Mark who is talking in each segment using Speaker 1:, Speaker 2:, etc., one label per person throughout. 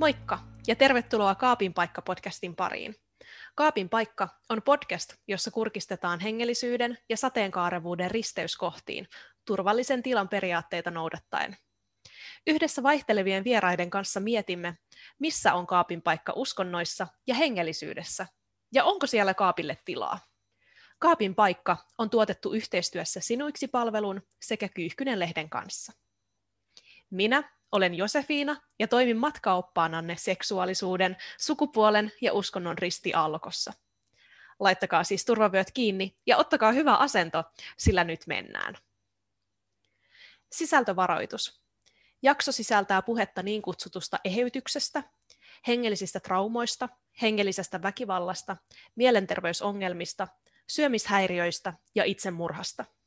Speaker 1: Moikka ja tervetuloa Kaapin paikka-podcastin pariin. Kaapin paikka on podcast, jossa kurkistetaan hengellisyyden ja sateenkaarevuuden risteyskohtiin turvallisen tilan periaatteita noudattaen. Yhdessä vaihtelevien vieraiden kanssa mietimme, missä on Kaapin paikka uskonnoissa ja hengellisyydessä, ja onko siellä Kaapille tilaa. Kaapin paikka on tuotettu yhteistyössä Sinuiksi palvelun sekä Kyyhkynen lehden kanssa. Minä olen Josefiina ja toimin matkaoppaananne seksuaalisuuden, sukupuolen ja uskonnon ristialkossa. Laittakaa siis turvavyöt kiinni ja ottakaa hyvä asento, sillä nyt mennään. Sisältövaroitus. Jakso sisältää puhetta niin kutsutusta eheytyksestä, hengellisistä traumoista, hengellisestä väkivallasta, mielenterveysongelmista, syömishäiriöistä ja itsemurhasta –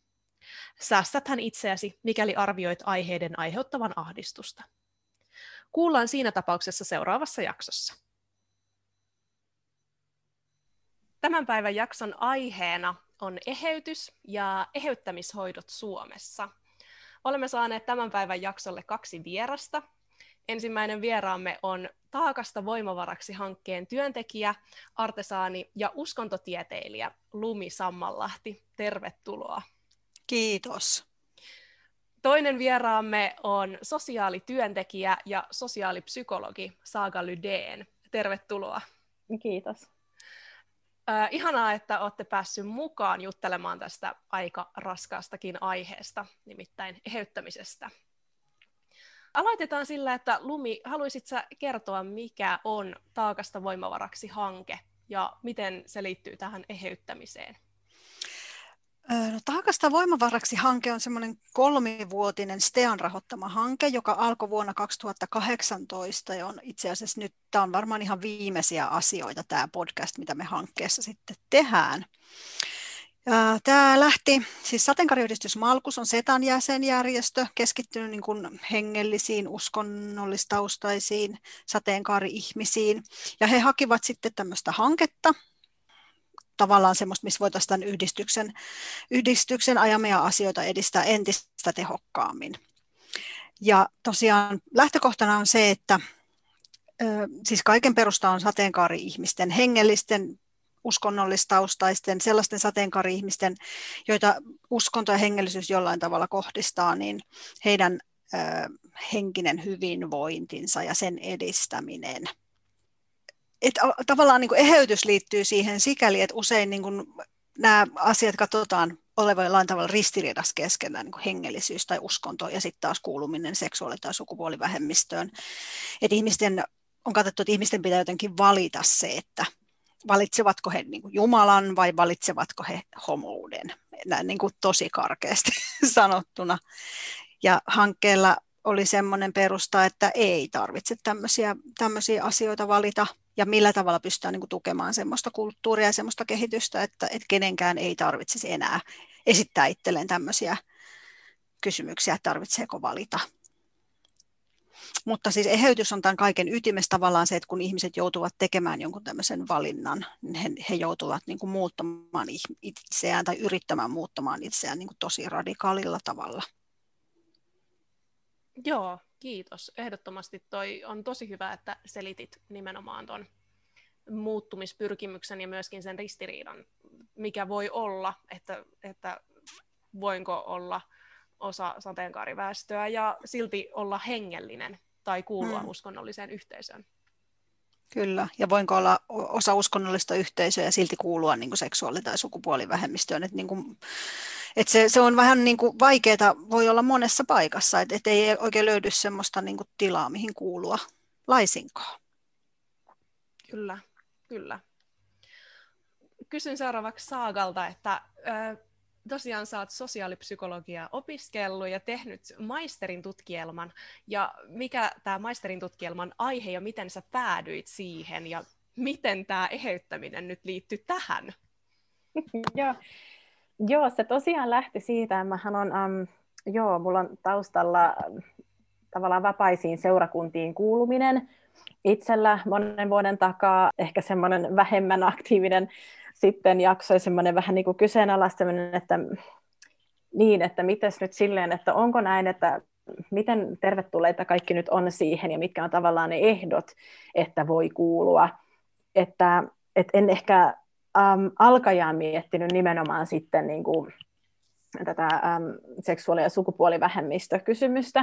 Speaker 1: Säästäthän itseäsi, mikäli arvioit aiheiden aiheuttavan ahdistusta. Kuullaan siinä tapauksessa seuraavassa jaksossa. Tämän päivän jakson aiheena on eheytys ja eheyttämishoidot Suomessa. Olemme saaneet tämän päivän jaksolle kaksi vierasta. Ensimmäinen vieraamme on Taakasta voimavaraksi hankkeen työntekijä, artesaani ja uskontotieteilijä Lumi Sammallahti. Tervetuloa.
Speaker 2: Kiitos.
Speaker 1: Toinen vieraamme on sosiaalityöntekijä ja sosiaalipsykologi Saaga Lydeen. Tervetuloa.
Speaker 3: Kiitos.
Speaker 1: Äh, ihanaa, että olette päässyt mukaan juttelemaan tästä aika raskaastakin aiheesta, nimittäin eheyttämisestä. Aloitetaan sillä, että Lumi, haluaisitko kertoa, mikä on Taakasta voimavaraksi hanke ja miten se liittyy tähän eheyttämiseen?
Speaker 2: Taakasta voimavaraksi hanke on semmoinen kolmivuotinen STEAN rahoittama hanke, joka alkoi vuonna 2018 ja on itse asiassa nyt, tämä on varmaan ihan viimeisiä asioita tämä podcast, mitä me hankkeessa sitten tehdään. Tämä lähti, siis sateenkaariyhdistys Malkus on SETAn jäsenjärjestö, keskittynyt niin kuin hengellisiin, uskonnollistaustaisiin sateenkaari-ihmisiin. Ja he hakivat sitten tämmöistä hanketta, tavallaan semmoista, missä voitaisiin tämän yhdistyksen, yhdistyksen ajamia asioita edistää entistä tehokkaammin. Ja tosiaan lähtökohtana on se, että siis kaiken perusta on sateenkaari-ihmisten, hengellisten, uskonnollistaustaisten, sellaisten sateenkaari-ihmisten, joita uskonto ja hengellisyys jollain tavalla kohdistaa, niin heidän henkinen hyvinvointinsa ja sen edistäminen – et tavallaan niin kuin eheytys liittyy siihen sikäli, että usein niin kuin nämä asiat katsotaan olevan jollain tavalla ristiriidassa keskenään, niin hengellisyys tai uskonto ja sitten taas kuuluminen seksuaali- tai sukupuolivähemmistöön. Et ihmisten, on katsottu, että ihmisten pitää jotenkin valita se, että valitsevatko he niin kuin Jumalan vai valitsevatko he homouden, näin niin kuin tosi karkeasti sanottuna. Ja hankkeella oli semmoinen perusta, että ei tarvitse tämmöisiä, tämmöisiä asioita valita – ja millä tavalla pystytään niin kuin, tukemaan semmoista kulttuuria ja semmoista kehitystä, että, että kenenkään ei tarvitsisi enää esittää itselleen tämmöisiä kysymyksiä, että tarvitseeko valita. Mutta siis eheytys on tämän kaiken ytimessä tavallaan se, että kun ihmiset joutuvat tekemään jonkun tämmöisen valinnan, niin he, he joutuvat niin kuin muuttamaan itseään tai yrittämään muuttamaan itseään niin kuin tosi radikaalilla tavalla.
Speaker 1: Joo, kiitos. Ehdottomasti toi on tosi hyvä, että selitit nimenomaan tuon muuttumispyrkimyksen ja myöskin sen ristiriidan, mikä voi olla, että, että voinko olla osa sateenkaariväestöä ja silti olla hengellinen tai kuulua hmm. uskonnolliseen yhteisöön.
Speaker 2: Kyllä, ja voinko olla osa uskonnollista yhteisöä ja silti kuulua niin kuin seksuaali- tai sukupuolivähemmistöön. Että niin kuin, et se, se on vähän niin vaikeaa, voi olla monessa paikassa, että et ei oikein löydy semmoista niin kuin tilaa, mihin kuulua laisinkaan.
Speaker 1: Kyllä, kyllä. Kysyn seuraavaksi Saagalta, että tosiaan sä oot sosiaalipsykologiaa opiskellut ja tehnyt maisterin tutkielman. Ja mikä tämä maisterin tutkielman aihe ja miten sä päädyit siihen ja miten tämä eheyttäminen nyt liittyy tähän?
Speaker 3: Joo. joo, se tosiaan lähti siitä, että mähän on, um, joo, mulla on taustalla tavallaan vapaisiin seurakuntiin kuuluminen itsellä monen vuoden takaa, ehkä semmoinen vähemmän aktiivinen sitten jaksoi semmoinen vähän niin kuin kyseenalaistaminen, että niin, että mites nyt silleen, että onko näin, että miten tervetulleita kaikki nyt on siihen ja mitkä on tavallaan ne ehdot, että voi kuulua. Että et en ehkä äm, alkajaan miettinyt nimenomaan sitten niin kuin, tätä äm, seksuaali- ja sukupuolivähemmistökysymystä,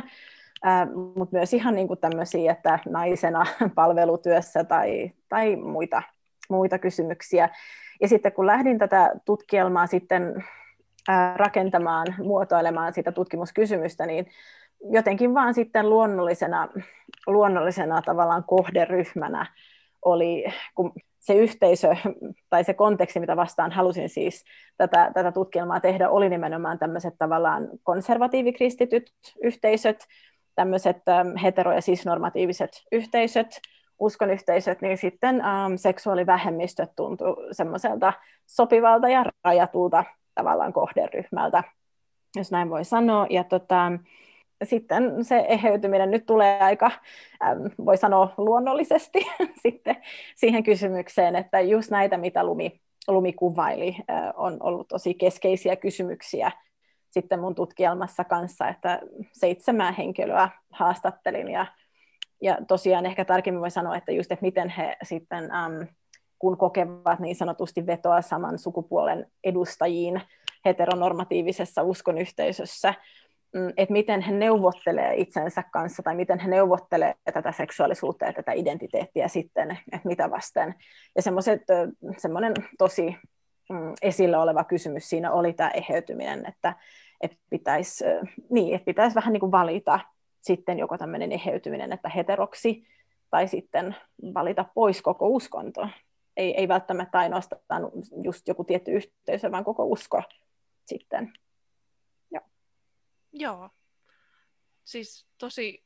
Speaker 3: äh, mutta myös ihan niin kuin tämmöisiä, että naisena palvelutyössä tai, tai muita, muita kysymyksiä. Ja sitten kun lähdin tätä tutkielmaa sitten rakentamaan, muotoilemaan sitä tutkimuskysymystä, niin jotenkin vaan sitten luonnollisena, luonnollisena tavallaan kohderyhmänä oli, kun se yhteisö tai se konteksti, mitä vastaan halusin siis tätä, tätä tutkielmaa tehdä, oli nimenomaan tämmöiset tavallaan konservatiivikristityt yhteisöt, tämmöiset hetero- ja sisnormatiiviset yhteisöt, uskonyhteisöt, niin sitten ähm, seksuaalivähemmistöt tuntuu semmoiselta sopivalta ja rajatulta tavallaan kohderyhmältä, jos näin voi sanoa. Ja tota, sitten se eheytyminen nyt tulee aika, voi sanoa luonnollisesti sitten siihen kysymykseen, että just näitä, mitä Lumi, Lumi kuvaili, on ollut tosi keskeisiä kysymyksiä sitten mun tutkielmassa kanssa, että seitsemää henkilöä haastattelin ja, ja tosiaan ehkä tarkemmin voi sanoa, että just, että miten he sitten, kun kokevat niin sanotusti vetoa saman sukupuolen edustajiin heteronormatiivisessa uskonyhteisössä, Mm, että miten he neuvottelee itsensä kanssa tai miten he neuvottelee tätä seksuaalisuutta ja tätä identiteettiä sitten, että mitä vasten. Ja semmoinen tosi mm, esillä oleva kysymys siinä oli tämä eheytyminen, että, että pitäisi niin, että pitäisi vähän niin kuin valita sitten joko tämmöinen eheytyminen, että heteroksi, tai sitten valita pois koko uskonto. Ei, ei välttämättä ainoastaan just joku tietty yhteisö, vaan koko usko sitten.
Speaker 1: Joo. Siis tosi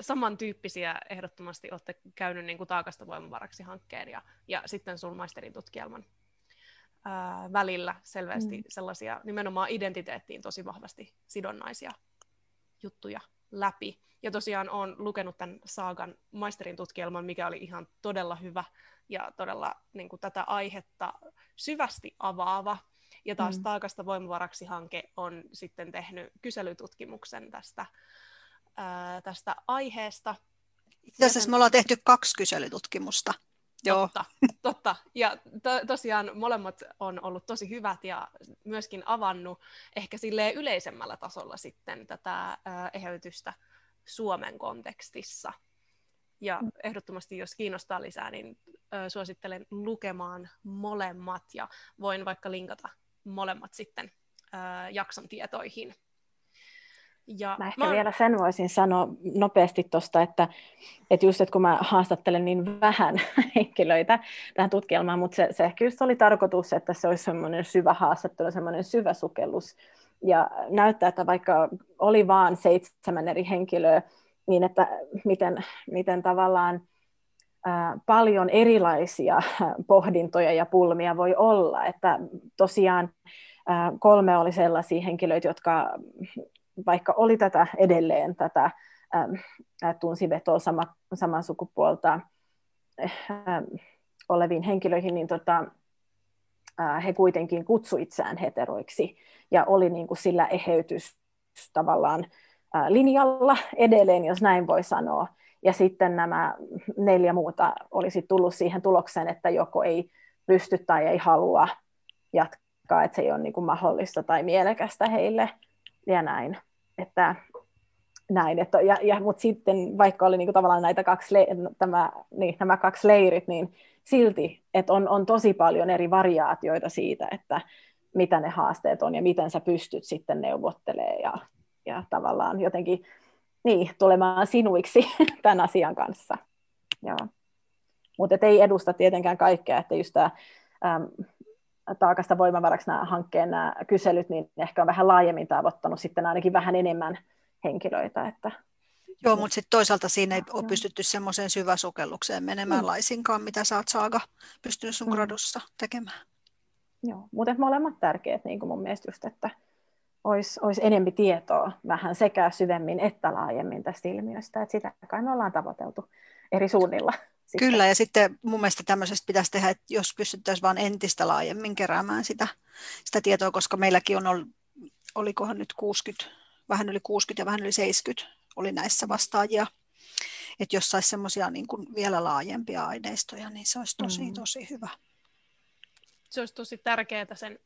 Speaker 1: samantyyppisiä ehdottomasti olette käynyt niin kuin taakasta voimavaraksi hankkeen ja, ja sitten sun maisterin tutkielman ää, välillä selvästi mm. sellaisia nimenomaan identiteettiin tosi vahvasti sidonnaisia juttuja läpi. Ja tosiaan olen lukenut tämän Saagan maisterin tutkielman, mikä oli ihan todella hyvä ja todella niin kuin, tätä aihetta syvästi avaava. Ja taas mm. Taakasta voimavaraksi hanke on sitten tehnyt kyselytutkimuksen tästä, ää, tästä aiheesta.
Speaker 2: Itse asiassa me ollaan tehty kaksi kyselytutkimusta.
Speaker 1: Joo. Totta, totta. Ja to, tosiaan molemmat on ollut tosi hyvät ja myöskin avannut ehkä silleen yleisemmällä tasolla sitten tätä eheytystä Suomen kontekstissa. Ja mm. ehdottomasti, jos kiinnostaa lisää, niin ö, suosittelen lukemaan molemmat ja voin vaikka linkata molemmat sitten jakson tietoihin.
Speaker 3: Ja mä ehkä mä... vielä sen voisin sanoa nopeasti tuosta, että, että just että kun mä haastattelen niin vähän henkilöitä tähän tutkielmaan, mutta se, se ehkä just oli tarkoitus, että se olisi semmoinen syvä haastattelu, semmoinen syvä sukellus. Ja näyttää, että vaikka oli vaan seitsemän eri henkilöä, niin että miten, miten tavallaan paljon erilaisia pohdintoja ja pulmia voi olla. Että tosiaan kolme oli sellaisia henkilöitä, jotka vaikka oli tätä edelleen tätä tunsi vetoa sama, saman sukupuolta oleviin henkilöihin, niin tota, he kuitenkin kutsu itseään heteroiksi ja oli niin kuin sillä eheytys tavallaan linjalla edelleen, jos näin voi sanoa. Ja sitten nämä neljä muuta olisi tullut siihen tulokseen, että joko ei pysty tai ei halua jatkaa, että se ei ole niin kuin mahdollista tai mielekästä heille ja näin. Että, näin että, ja, ja, mutta sitten vaikka oli niin kuin tavallaan näitä kaksi, tämä, niin, nämä kaksi leirit, niin silti, että on, on tosi paljon eri variaatioita siitä, että mitä ne haasteet on ja miten sä pystyt sitten neuvottelemaan ja, ja tavallaan jotenkin niin, tulemaan sinuiksi tämän asian kanssa. Mutta ei edusta tietenkään kaikkea, että just tämä äm, taakasta voimavaraksi nämä hankkeen nämä kyselyt, niin ehkä on vähän laajemmin tavoittanut sitten ainakin vähän enemmän henkilöitä. Että,
Speaker 2: Joo, mutta sitten toisaalta siinä ei ole pystytty semmoiseen syväsukellukseen menemään mm. laisinkaan, mitä sä oot Saaga pystynyt sun mm. gradussa tekemään.
Speaker 3: Joo, mutta molemmat tärkeät niin kuin mun mielestä just, että olisi, olisi enemmän tietoa vähän sekä syvemmin että laajemmin tästä ilmiöstä. Että sitä kai me ollaan tavoiteltu eri suunnilla.
Speaker 2: Sitten. Kyllä, ja sitten mun mielestä tämmöisestä pitäisi tehdä, että jos pystyttäisiin vain entistä laajemmin keräämään sitä, sitä tietoa, koska meilläkin on ollut, olikohan nyt 60 vähän yli 60 ja vähän yli 70 oli näissä vastaajia. Että jos saisi semmoisia niin vielä laajempia aineistoja, niin se olisi tosi, mm. tosi hyvä.
Speaker 1: Se olisi tosi tärkeää sen,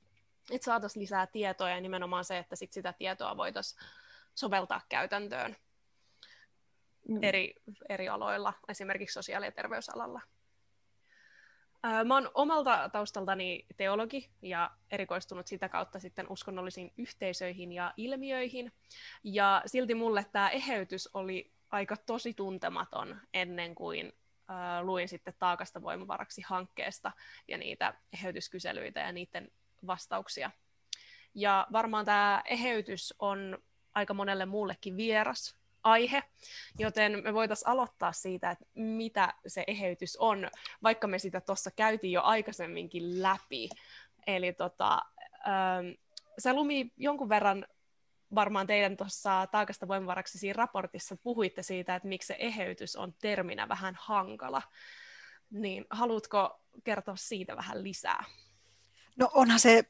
Speaker 1: että saataisiin lisää tietoa ja nimenomaan se, että sit sitä tietoa voitaisiin soveltaa käytäntöön. Eri, eri aloilla, esimerkiksi sosiaali- ja terveysalalla. Mä oon omalta taustaltani teologi ja erikoistunut sitä kautta sitten uskonnollisiin yhteisöihin ja ilmiöihin. Ja silti mulle tämä eheytys oli aika tosi tuntematon ennen kuin äh, luin sitten Taakasta voimavaraksi hankkeesta ja niitä eheytyskyselyitä ja niiden vastauksia. Ja varmaan tämä eheytys on aika monelle muullekin vieras aihe, joten me voitaisiin aloittaa siitä, että mitä se eheytys on, vaikka me sitä tuossa käytiin jo aikaisemminkin läpi. Eli tota, ähm, se lumi jonkun verran varmaan teidän tuossa taakasta voimavaraksi siinä raportissa puhuitte siitä, että miksi se eheytys on terminä vähän hankala. Niin haluatko kertoa siitä vähän lisää?
Speaker 2: No onhan se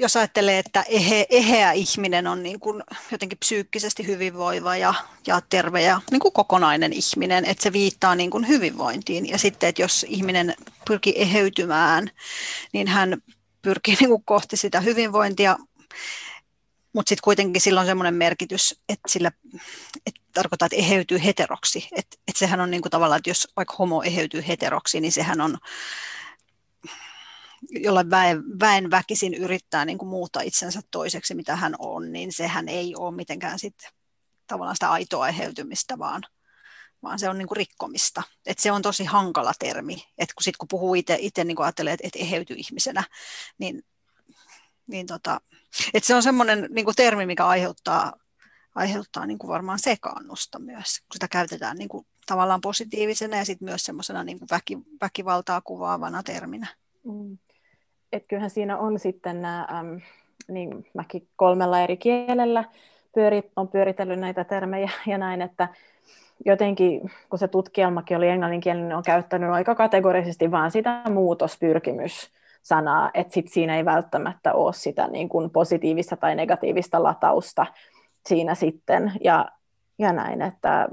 Speaker 2: jos ajattelee, että ehe, eheä ihminen on niin kuin jotenkin psyykkisesti hyvinvoiva ja, ja terve ja niin kuin kokonainen ihminen, että se viittaa niin kuin hyvinvointiin. Ja sitten, että jos ihminen pyrkii eheytymään, niin hän pyrkii niin kuin kohti sitä hyvinvointia, mutta sitten kuitenkin sillä on semmoinen merkitys, että sillä että tarkoittaa, että eheytyy heteroksi. Että et sehän on niin kuin tavallaan, että jos vaikka homo eheytyy heteroksi, niin sehän on jolla väen, väen väkisin yrittää niin kuin muuttaa itsensä toiseksi, mitä hän on, niin sehän ei ole mitenkään sitten tavallaan sitä aitoa eheytymistä, vaan, vaan se on niin kuin rikkomista. Et se on tosi hankala termi, että kun, sit, kun puhuu itse niin ajattelee, että et eheyty ihmisenä, niin, niin tota, et se on semmoinen niin kuin termi, mikä aiheuttaa, aiheuttaa niin kuin varmaan sekaannusta myös, kun sitä käytetään niin kuin tavallaan positiivisena ja sitten myös semmoisena niin väki, väkivaltaa kuvaavana terminä. Mm
Speaker 3: että kyllähän siinä on sitten nämä, äm, niin mäkin kolmella eri kielellä pyörit, on pyöritellyt näitä termejä ja näin, että jotenkin, kun se tutkielmakin oli englanninkielinen, niin on käyttänyt aika kategorisesti vaan sitä muutospyrkimys sanaa, että sit siinä ei välttämättä ole sitä niin kuin positiivista tai negatiivista latausta siinä sitten, ja, ja näin, että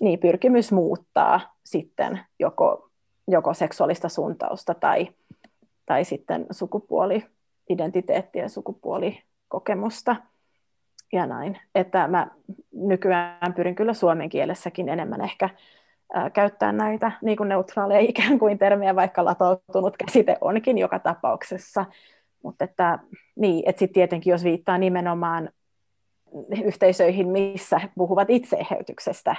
Speaker 3: niin, pyrkimys muuttaa sitten joko, joko seksuaalista suuntausta tai, tai sitten sukupuoli-identiteettiä ja sukupuolikokemusta ja näin. Että mä nykyään pyrin kyllä suomen kielessäkin enemmän ehkä käyttää näitä niin kuin neutraaleja ikään kuin termejä, vaikka latautunut käsite onkin joka tapauksessa. Mutta että, niin, että sitten tietenkin jos viittaa nimenomaan yhteisöihin, missä puhuvat itseeheytyksestä,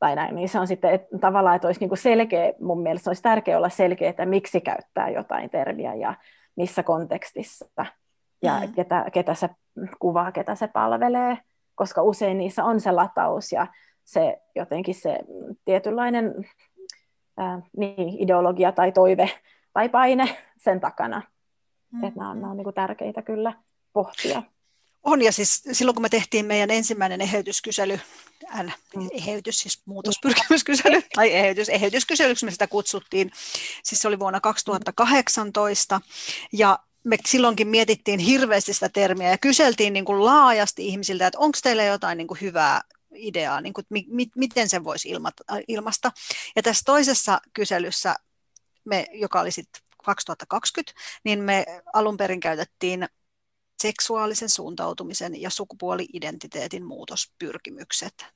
Speaker 3: tai näin, niin se on sitten että tavallaan, että olisi niin kuin selkeä, mun mielestä olisi tärkeää olla selkeä, että miksi käyttää jotain termiä ja missä kontekstissa ja mm. ketä, ketä se kuvaa, ketä se palvelee, koska usein niissä on se lataus ja se jotenkin se tietynlainen ää, niin, ideologia tai toive tai paine sen takana. Mm. Että nämä on, nämä on niin kuin tärkeitä kyllä pohtia.
Speaker 2: On, ja siis silloin kun me tehtiin meidän ensimmäinen eheytyskysely, N, mm. eheytys, siis muutospyrkimyskysely, tai eheytys, eheytyskyselyksi me sitä kutsuttiin, siis se oli vuonna 2018, ja me silloinkin mietittiin hirveästi sitä termiä ja kyseltiin niin kuin laajasti ihmisiltä, että onko teillä jotain niin kuin hyvää ideaa, niin kuin, mi- miten sen voisi ilmata, ilmasta. Ja tässä toisessa kyselyssä, me, joka oli sitten 2020, niin me alun perin käytettiin seksuaalisen suuntautumisen ja sukupuoli-identiteetin muutospyrkimykset.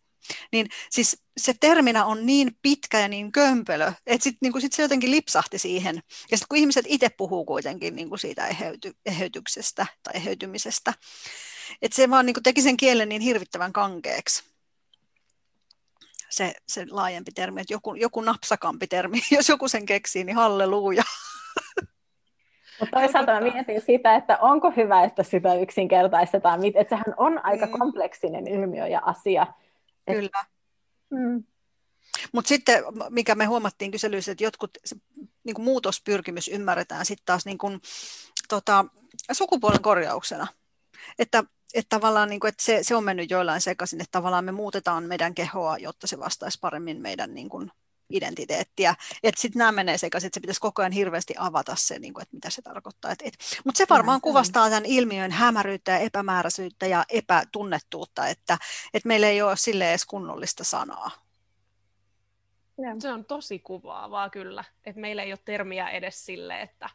Speaker 2: Niin siis se terminä on niin pitkä ja niin kömpelö, että sitten niin sit se jotenkin lipsahti siihen. Ja sitten kun ihmiset itse puhuu kuitenkin kuin siitä eheyty, eheytyksestä tai eheytymisestä, että se vaan niin kuin teki sen kielen niin hirvittävän kankeeksi. Se, se laajempi termi, että joku, joku napsakampi termi, jos joku sen keksii, niin halleluja.
Speaker 3: Mutta toisaalta mä mietin sitä, että onko hyvä, että sitä yksinkertaistetaan, että sehän on aika mm. kompleksinen ilmiö ja asia.
Speaker 2: Kyllä. Mm. Mutta sitten, mikä me huomattiin kyselyissä, että jotkut niin kuin muutospyrkimys ymmärretään sitten taas niin kuin, tota, sukupuolen korjauksena. Että, että tavallaan niin kuin, että se, se on mennyt joillain sekaisin, että tavallaan me muutetaan meidän kehoa, jotta se vastaisi paremmin meidän niin kuin, identiteettiä. Että sitten nämä menee sekaisin, että se pitäisi koko ajan hirveästi avata se, niin kuin, että mitä se tarkoittaa. Et, et, mutta se varmaan kuvastaa tämän ilmiön hämäryyttä ja epämääräisyyttä ja epätunnettuutta, että, että meillä ei ole sille edes kunnollista sanaa.
Speaker 1: Se on tosi kuvaavaa kyllä, että meillä ei ole termiä edes sille, että,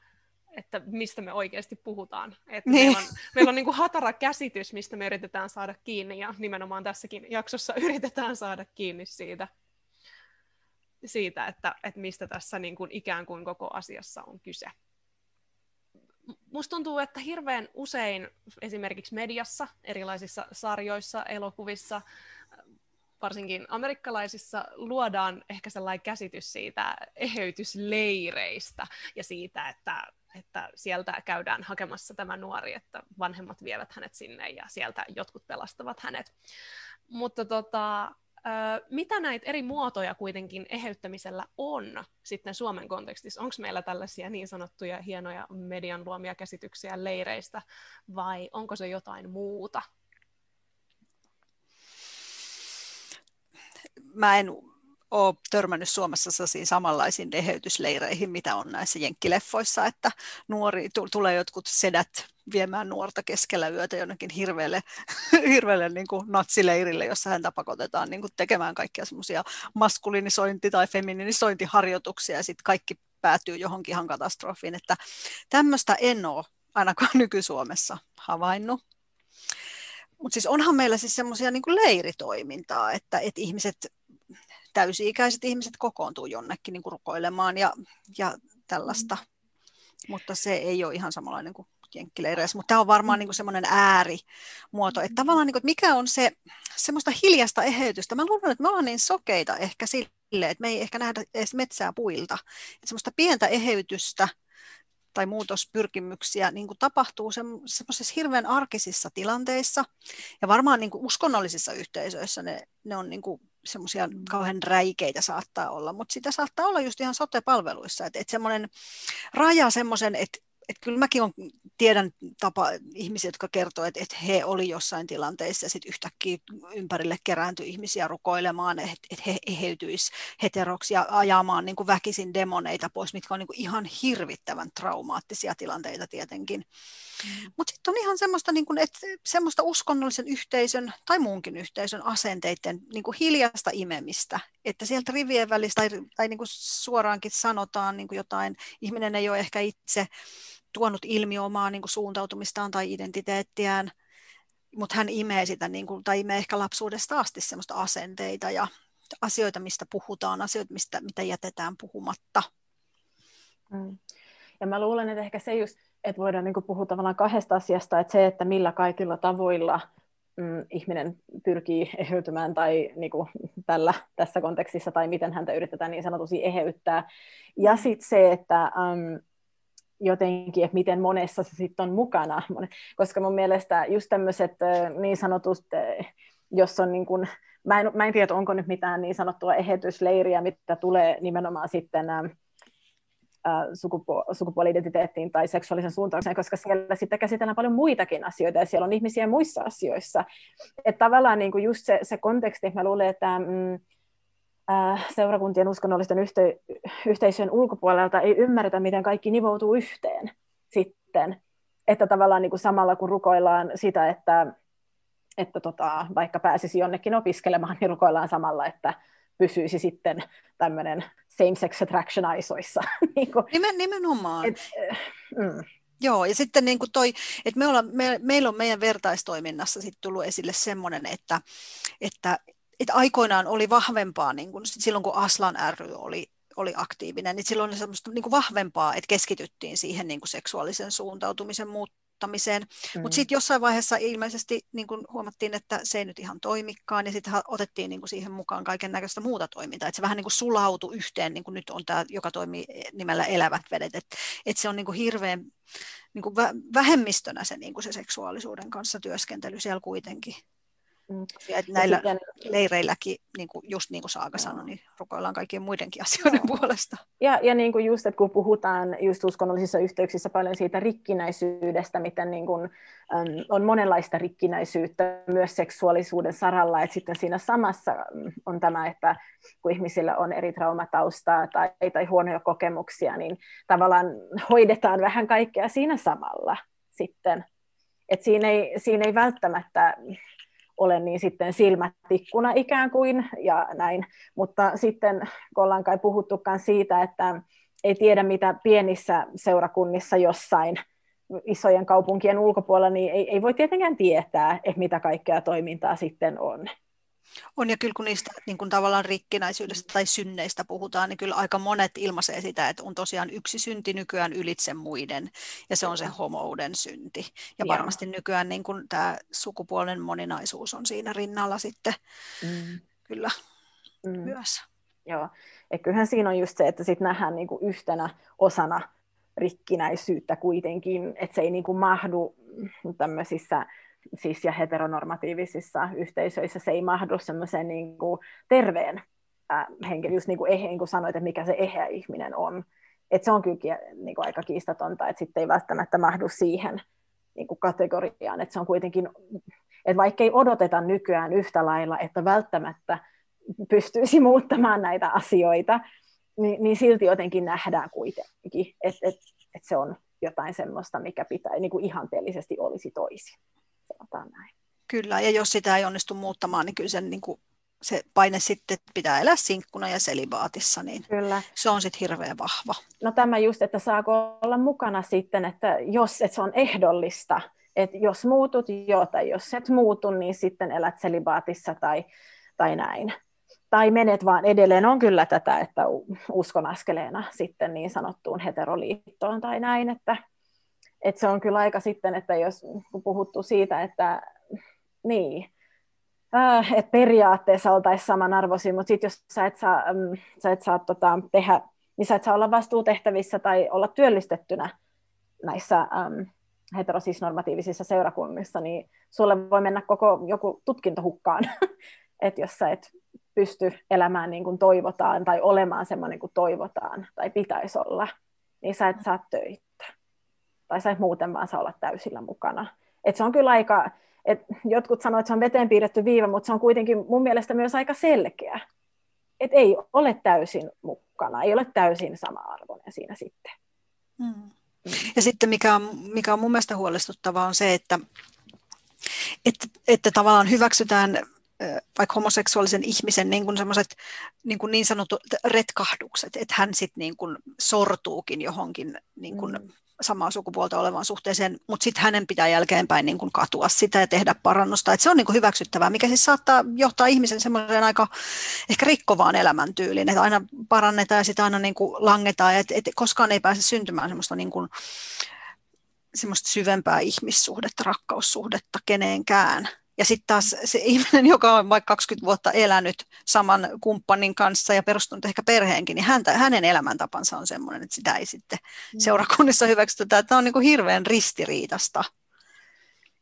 Speaker 1: että mistä me oikeasti puhutaan. Että niin. Meillä on, meillä on niin kuin hatara käsitys, mistä me yritetään saada kiinni, ja nimenomaan tässäkin jaksossa yritetään saada kiinni siitä, siitä että, että mistä tässä niin kuin ikään kuin koko asiassa on kyse. Musta tuntuu, että hirveän usein esimerkiksi mediassa, erilaisissa sarjoissa, elokuvissa, varsinkin amerikkalaisissa luodaan ehkä sellainen käsitys siitä eheytysleireistä ja siitä, että, että sieltä käydään hakemassa tämä nuori, että vanhemmat vievät hänet sinne ja sieltä jotkut pelastavat hänet. Mutta tota, mitä näitä eri muotoja kuitenkin eheyttämisellä on sitten Suomen kontekstissa? Onko meillä tällaisia niin sanottuja hienoja median luomia käsityksiä leireistä vai onko se jotain muuta?
Speaker 2: Mä en ole törmännyt Suomessa samanlaisiin eheytysleireihin, mitä on näissä jenkkileffoissa, että nuori, tulee jotkut sedät viemään nuorta keskellä yötä jonnekin hirveälle, hirveälle niin kuin natsileirille, jossa häntä pakotetaan niin kuin tekemään kaikkia semmoisia maskulinisointi- tai femininisointiharjoituksia ja sitten kaikki päätyy johonkin ihan katastrofiin. Että tämmöistä en ole ainakaan nyky-Suomessa havainnut. Mutta siis onhan meillä siis semmoisia niin leiritoimintaa, että, että ihmiset täysi-ikäiset ihmiset kokoontuu jonnekin niin kuin rukoilemaan ja, ja tällaista. Mm. Mutta se ei ole ihan samanlainen kuin jenkkileireissä, mutta tämä on varmaan niin semmoinen äärimuoto, että tavallaan niin kuin, että mikä on se semmoista hiljasta eheytystä. Mä luulen, että me ollaan niin sokeita ehkä sille, että me ei ehkä nähdä edes metsää puilta. Että semmoista pientä eheytystä tai muutospyrkimyksiä niin kuin tapahtuu semmoisissa hirveän arkisissa tilanteissa ja varmaan niin kuin uskonnollisissa yhteisöissä ne, ne on niin kuin semmoisia mm. kauhean räikeitä saattaa olla, mutta sitä saattaa olla just ihan sote-palveluissa, että et semmoinen raja semmoisen, että että kyllä mäkin on, tiedän tapa ihmisiä, jotka kertoo, että, että he oli jossain tilanteissa ja sitten yhtäkkiä ympärille kerääntyi ihmisiä rukoilemaan, että, että he eheytyisi heteroksi ja ajamaan niin kuin väkisin demoneita pois, mitkä on niin kuin ihan hirvittävän traumaattisia tilanteita tietenkin. Mm. Mutta sitten on ihan semmoista, niin kuin, että semmoista uskonnollisen yhteisön tai muunkin yhteisön asenteiden niin kuin hiljasta imemistä, että sieltä rivien välistä tai, tai niin kuin suoraankin sanotaan niin kuin jotain, ihminen ei ole ehkä itse tuonut ilmi omaa niin kuin suuntautumistaan tai identiteettiään, mutta hän imee sitä, niin kuin, tai imee ehkä lapsuudesta asti semmoista asenteita ja asioita, mistä puhutaan, asioita, mistä, mitä jätetään puhumatta.
Speaker 3: Mm. Ja mä luulen, että ehkä se just, että voidaan niin puhua tavallaan kahdesta asiasta, että se, että millä kaikilla tavoilla mm, ihminen pyrkii eheytymään tai niin kuin tällä, tässä kontekstissa, tai miten häntä yritetään niin sanotusti eheyttää. Ja sitten se, että jotenkin, että miten monessa se sitten on mukana. Koska mun mielestä just tämmöiset niin sanotut, jos on niin kuin, mä en, mä en tiedä, onko nyt mitään niin sanottua ehetysleiriä, mitä tulee nimenomaan sitten sukupu- sukupuoli-identiteettiin tai seksuaalisen suuntaukseen, koska siellä sitten käsitellään paljon muitakin asioita ja siellä on ihmisiä muissa asioissa. Että tavallaan niin kuin just se, se konteksti, mä luulen, että mm, seurakuntien uskonnollisten yhte- yhteisöjen ulkopuolelta ei ymmärretä, miten kaikki nivoutuu yhteen sitten. Että tavallaan niin kuin samalla kun rukoillaan sitä, että, että tota, vaikka pääsisi jonnekin opiskelemaan, niin rukoillaan samalla, että pysyisi sitten tämmöinen same-sex attraction aisoissa.
Speaker 2: niin kuin, Nimen, nimenomaan. Et, äh, mm. Joo, ja sitten niin kuin toi, että me olla, me, meillä on meidän vertaistoiminnassa sit tullut esille semmoinen, että, että että aikoinaan oli vahvempaa, niin kuin silloin kun Aslan ry oli, oli aktiivinen, niin silloin oli semmoista niin kuin vahvempaa, että keskityttiin siihen niin kuin seksuaalisen suuntautumisen muuttamiseen. Mm. Mutta sitten jossain vaiheessa ilmeisesti niin kuin huomattiin, että se ei nyt ihan toimikaan, ja sitten otettiin niin kuin siihen mukaan kaiken näköistä muuta toimintaa. Että se vähän niin kuin sulautui yhteen, niin kuin nyt on tämä, joka toimii nimellä Elävät vedet. Että et se on niin kuin hirveän niin kuin vähemmistönä se, niin kuin se seksuaalisuuden kanssa työskentely siellä kuitenkin. Mm. Ja näillä sitten, leireilläkin, niin kuin, just niin kuin Saaga sanoi, niin rukoillaan kaikkien muidenkin asioiden joo. puolesta.
Speaker 3: Ja, ja niin kuin just, että kun puhutaan just uskonnollisissa yhteyksissä paljon siitä rikkinäisyydestä, miten niin kuin, äm, on monenlaista rikkinäisyyttä myös seksuaalisuuden saralla, että sitten siinä samassa on tämä, että kun ihmisillä on eri traumataustaa tai, tai huonoja kokemuksia, niin tavallaan hoidetaan vähän kaikkea siinä samalla sitten. Et siinä, ei, siinä ei välttämättä ole niin sitten silmät tikkuna ikään kuin ja näin. Mutta sitten kun ollaan kai puhuttukaan siitä, että ei tiedä mitä pienissä seurakunnissa jossain isojen kaupunkien ulkopuolella, niin ei, ei voi tietenkään tietää, että mitä kaikkea toimintaa sitten on.
Speaker 2: On ja kyllä kun niistä niin kun tavallaan rikkinäisyydestä tai synneistä puhutaan, niin kyllä aika monet ilmaisee sitä, että on tosiaan yksi synti nykyään ylitse muiden ja se on se homouden synti. Ja Joo. varmasti nykyään niin kun tämä sukupuolen moninaisuus on siinä rinnalla sitten mm. kyllä mm. myös.
Speaker 3: Joo, ja kyllähän siinä on just se, että sitten nähdään niin kuin yhtenä osana rikkinäisyyttä kuitenkin, että se ei niin kuin mahdu tämmöisissä siis ja heteronormatiivisissa yhteisöissä se ei mahdu semmoisen niin kuin terveen henkilön, just niin kuin, ehe, niin kuin sanoit, että mikä se eheä ihminen on. Et se on kyllä niin kuin aika kiistatonta, että sitten ei välttämättä mahdu siihen niin kuin kategoriaan, että se on kuitenkin, että vaikka ei odoteta nykyään yhtä lailla, että välttämättä pystyisi muuttamaan näitä asioita, niin, niin silti jotenkin nähdään kuitenkin, että, että, että se on jotain semmoista, mikä pitää niin kuin ihanteellisesti olisi toisin sanotaan näin.
Speaker 2: Kyllä, ja jos sitä ei onnistu muuttamaan, niin kyllä sen, niin kuin, se paine sitten pitää elää sinkkuna ja selibaatissa, niin kyllä. se on sitten hirveän vahva.
Speaker 3: No tämä just, että saako olla mukana sitten, että jos että se on ehdollista, että jos muutut jo tai jos et muutu, niin sitten elät selibaatissa tai, tai näin. Tai menet vaan edelleen, on kyllä tätä, että uskon askeleena sitten niin sanottuun heteroliittoon tai näin, että et se on kyllä aika sitten, että jos puhuttu siitä, että niin, äh, että periaatteessa oltaisiin samanarvoisia, mutta sitten jos sä et saa, ähm, sä et saa tota, tehdä, niin sä et saa olla vastuutehtävissä tai olla työllistettynä näissä ähm, heterosisnormatiivisissa seurakunnissa, niin sulle voi mennä koko joku tutkinto hukkaan, että jos sä et pysty elämään niin kuin toivotaan tai olemaan semmoinen kuin toivotaan tai pitäisi olla, niin sä et saa töitä tai et muuten vaan saa olla täysillä mukana. Et se on kyllä aika, et jotkut sanoivat, että se on veteen piirretty viiva, mutta se on kuitenkin mun mielestä myös aika selkeä. Että ei ole täysin mukana, ei ole täysin sama-arvoinen siinä sitten.
Speaker 2: Hmm. Ja sitten mikä on, mikä on mun mielestä huolestuttavaa on se, että, että, että tavallaan hyväksytään vaikka homoseksuaalisen ihmisen niin, kuin niin, kuin niin sanotut retkahdukset, että hän sitten niin kuin sortuukin johonkin niin kuin mm samaa sukupuolta olevaan suhteeseen, mutta sitten hänen pitää jälkeenpäin niin kuin katua sitä ja tehdä parannusta. Et se on niin kuin hyväksyttävää, mikä siis saattaa johtaa ihmisen semmoiseen aika ehkä rikkovaan elämäntyyliin, että aina parannetaan ja sitten aina niin kuin langetaan, että et koskaan ei pääse syntymään semmoista niin kuin, semmoista syvempää ihmissuhdetta, rakkaussuhdetta keneenkään. Ja sitten taas se ihminen, joka on vaikka 20 vuotta elänyt saman kumppanin kanssa ja perustunut ehkä perheenkin, niin häntä, hänen elämäntapansa on sellainen, että sitä ei sitten mm. seurakunnissa hyväksytä. Tämä on niin kuin hirveän ristiriitasta.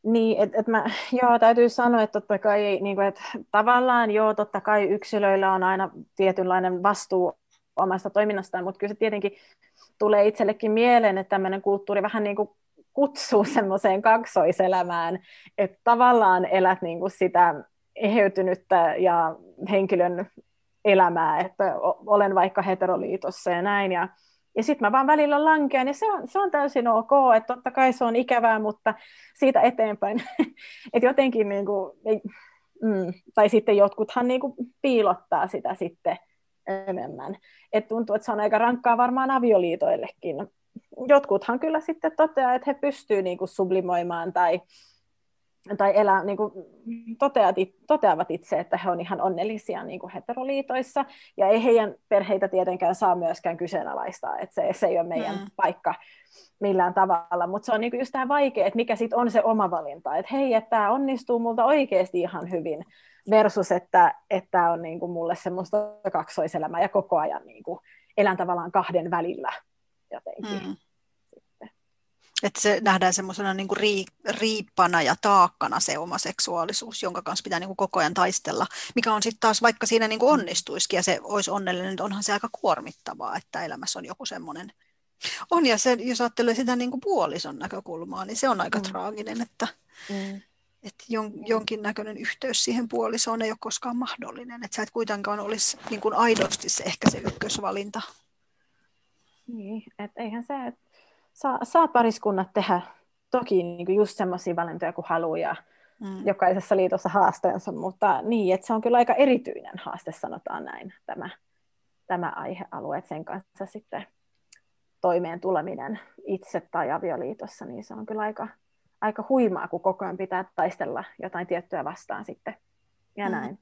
Speaker 3: Niin, että et mä, joo, täytyy sanoa, että totta kai, niin kuin, että tavallaan joo, totta kai yksilöillä on aina tietynlainen vastuu omasta toiminnastaan, mutta kyllä se tietenkin tulee itsellekin mieleen, että tämmöinen kulttuuri vähän niin kuin kutsuu semmoiseen kaksoiselämään, että tavallaan elät niin kuin sitä eheytynyttä ja henkilön elämää, että olen vaikka heteroliitossa ja näin, ja, ja sitten mä vaan välillä lankean, niin se on, se on täysin ok, että totta kai se on ikävää, mutta siitä eteenpäin, että jotenkin niin kuin, mm, tai sitten jotkuthan niin kuin piilottaa sitä sitten enemmän. Et tuntuu, että se on aika rankkaa varmaan avioliitoillekin, jotkuthan kyllä sitten toteaa, että he pystyvät niin kuin sublimoimaan tai, tai elää, niin kuin toteavat, toteavat itse, että he on ihan onnellisia niin kuin heteroliitoissa, ja ei heidän perheitä tietenkään saa myöskään kyseenalaistaa, että se, se ei ole meidän mm. paikka millään tavalla, mutta se on niin kuin just tämä vaikea, että mikä sitten on se oma valinta, että hei, että tämä onnistuu multa oikeasti ihan hyvin, versus että tämä on niin kuin mulle semmoista kaksoiselämää ja koko ajan niin kuin elän tavallaan kahden välillä jotenkin. Mm.
Speaker 2: Että se nähdään semmoisena niin kuin riippana ja taakkana se oma seksuaalisuus, jonka kanssa pitää niin kuin koko ajan taistella. Mikä on sitten taas, vaikka siinä niin kuin onnistuisikin ja se olisi onnellinen, niin onhan se aika kuormittavaa, että elämässä on joku semmoinen. On ja se, jos ajattelee sitä niin kuin puolison näkökulmaa, niin se on aika mm. traaginen, että, mm. että jon, jonkinnäköinen yhteys siihen puolisoon ei ole koskaan mahdollinen. Että sä et kuitenkaan olisi niin kuin aidosti se ehkä se ykkösvalinta.
Speaker 3: Niin, että eihän se, että saa, saa pariskunnat tehdä toki niin kuin just semmoisia valintoja kuin haluaa ja mm. jokaisessa liitossa haasteensa, mutta niin, että se on kyllä aika erityinen haaste, sanotaan näin, tämä, tämä aihealue, että sen kanssa sitten toimeen tuleminen itse tai avioliitossa, niin se on kyllä aika, aika huimaa, kun koko ajan pitää taistella jotain tiettyä vastaan sitten ja mm. näin.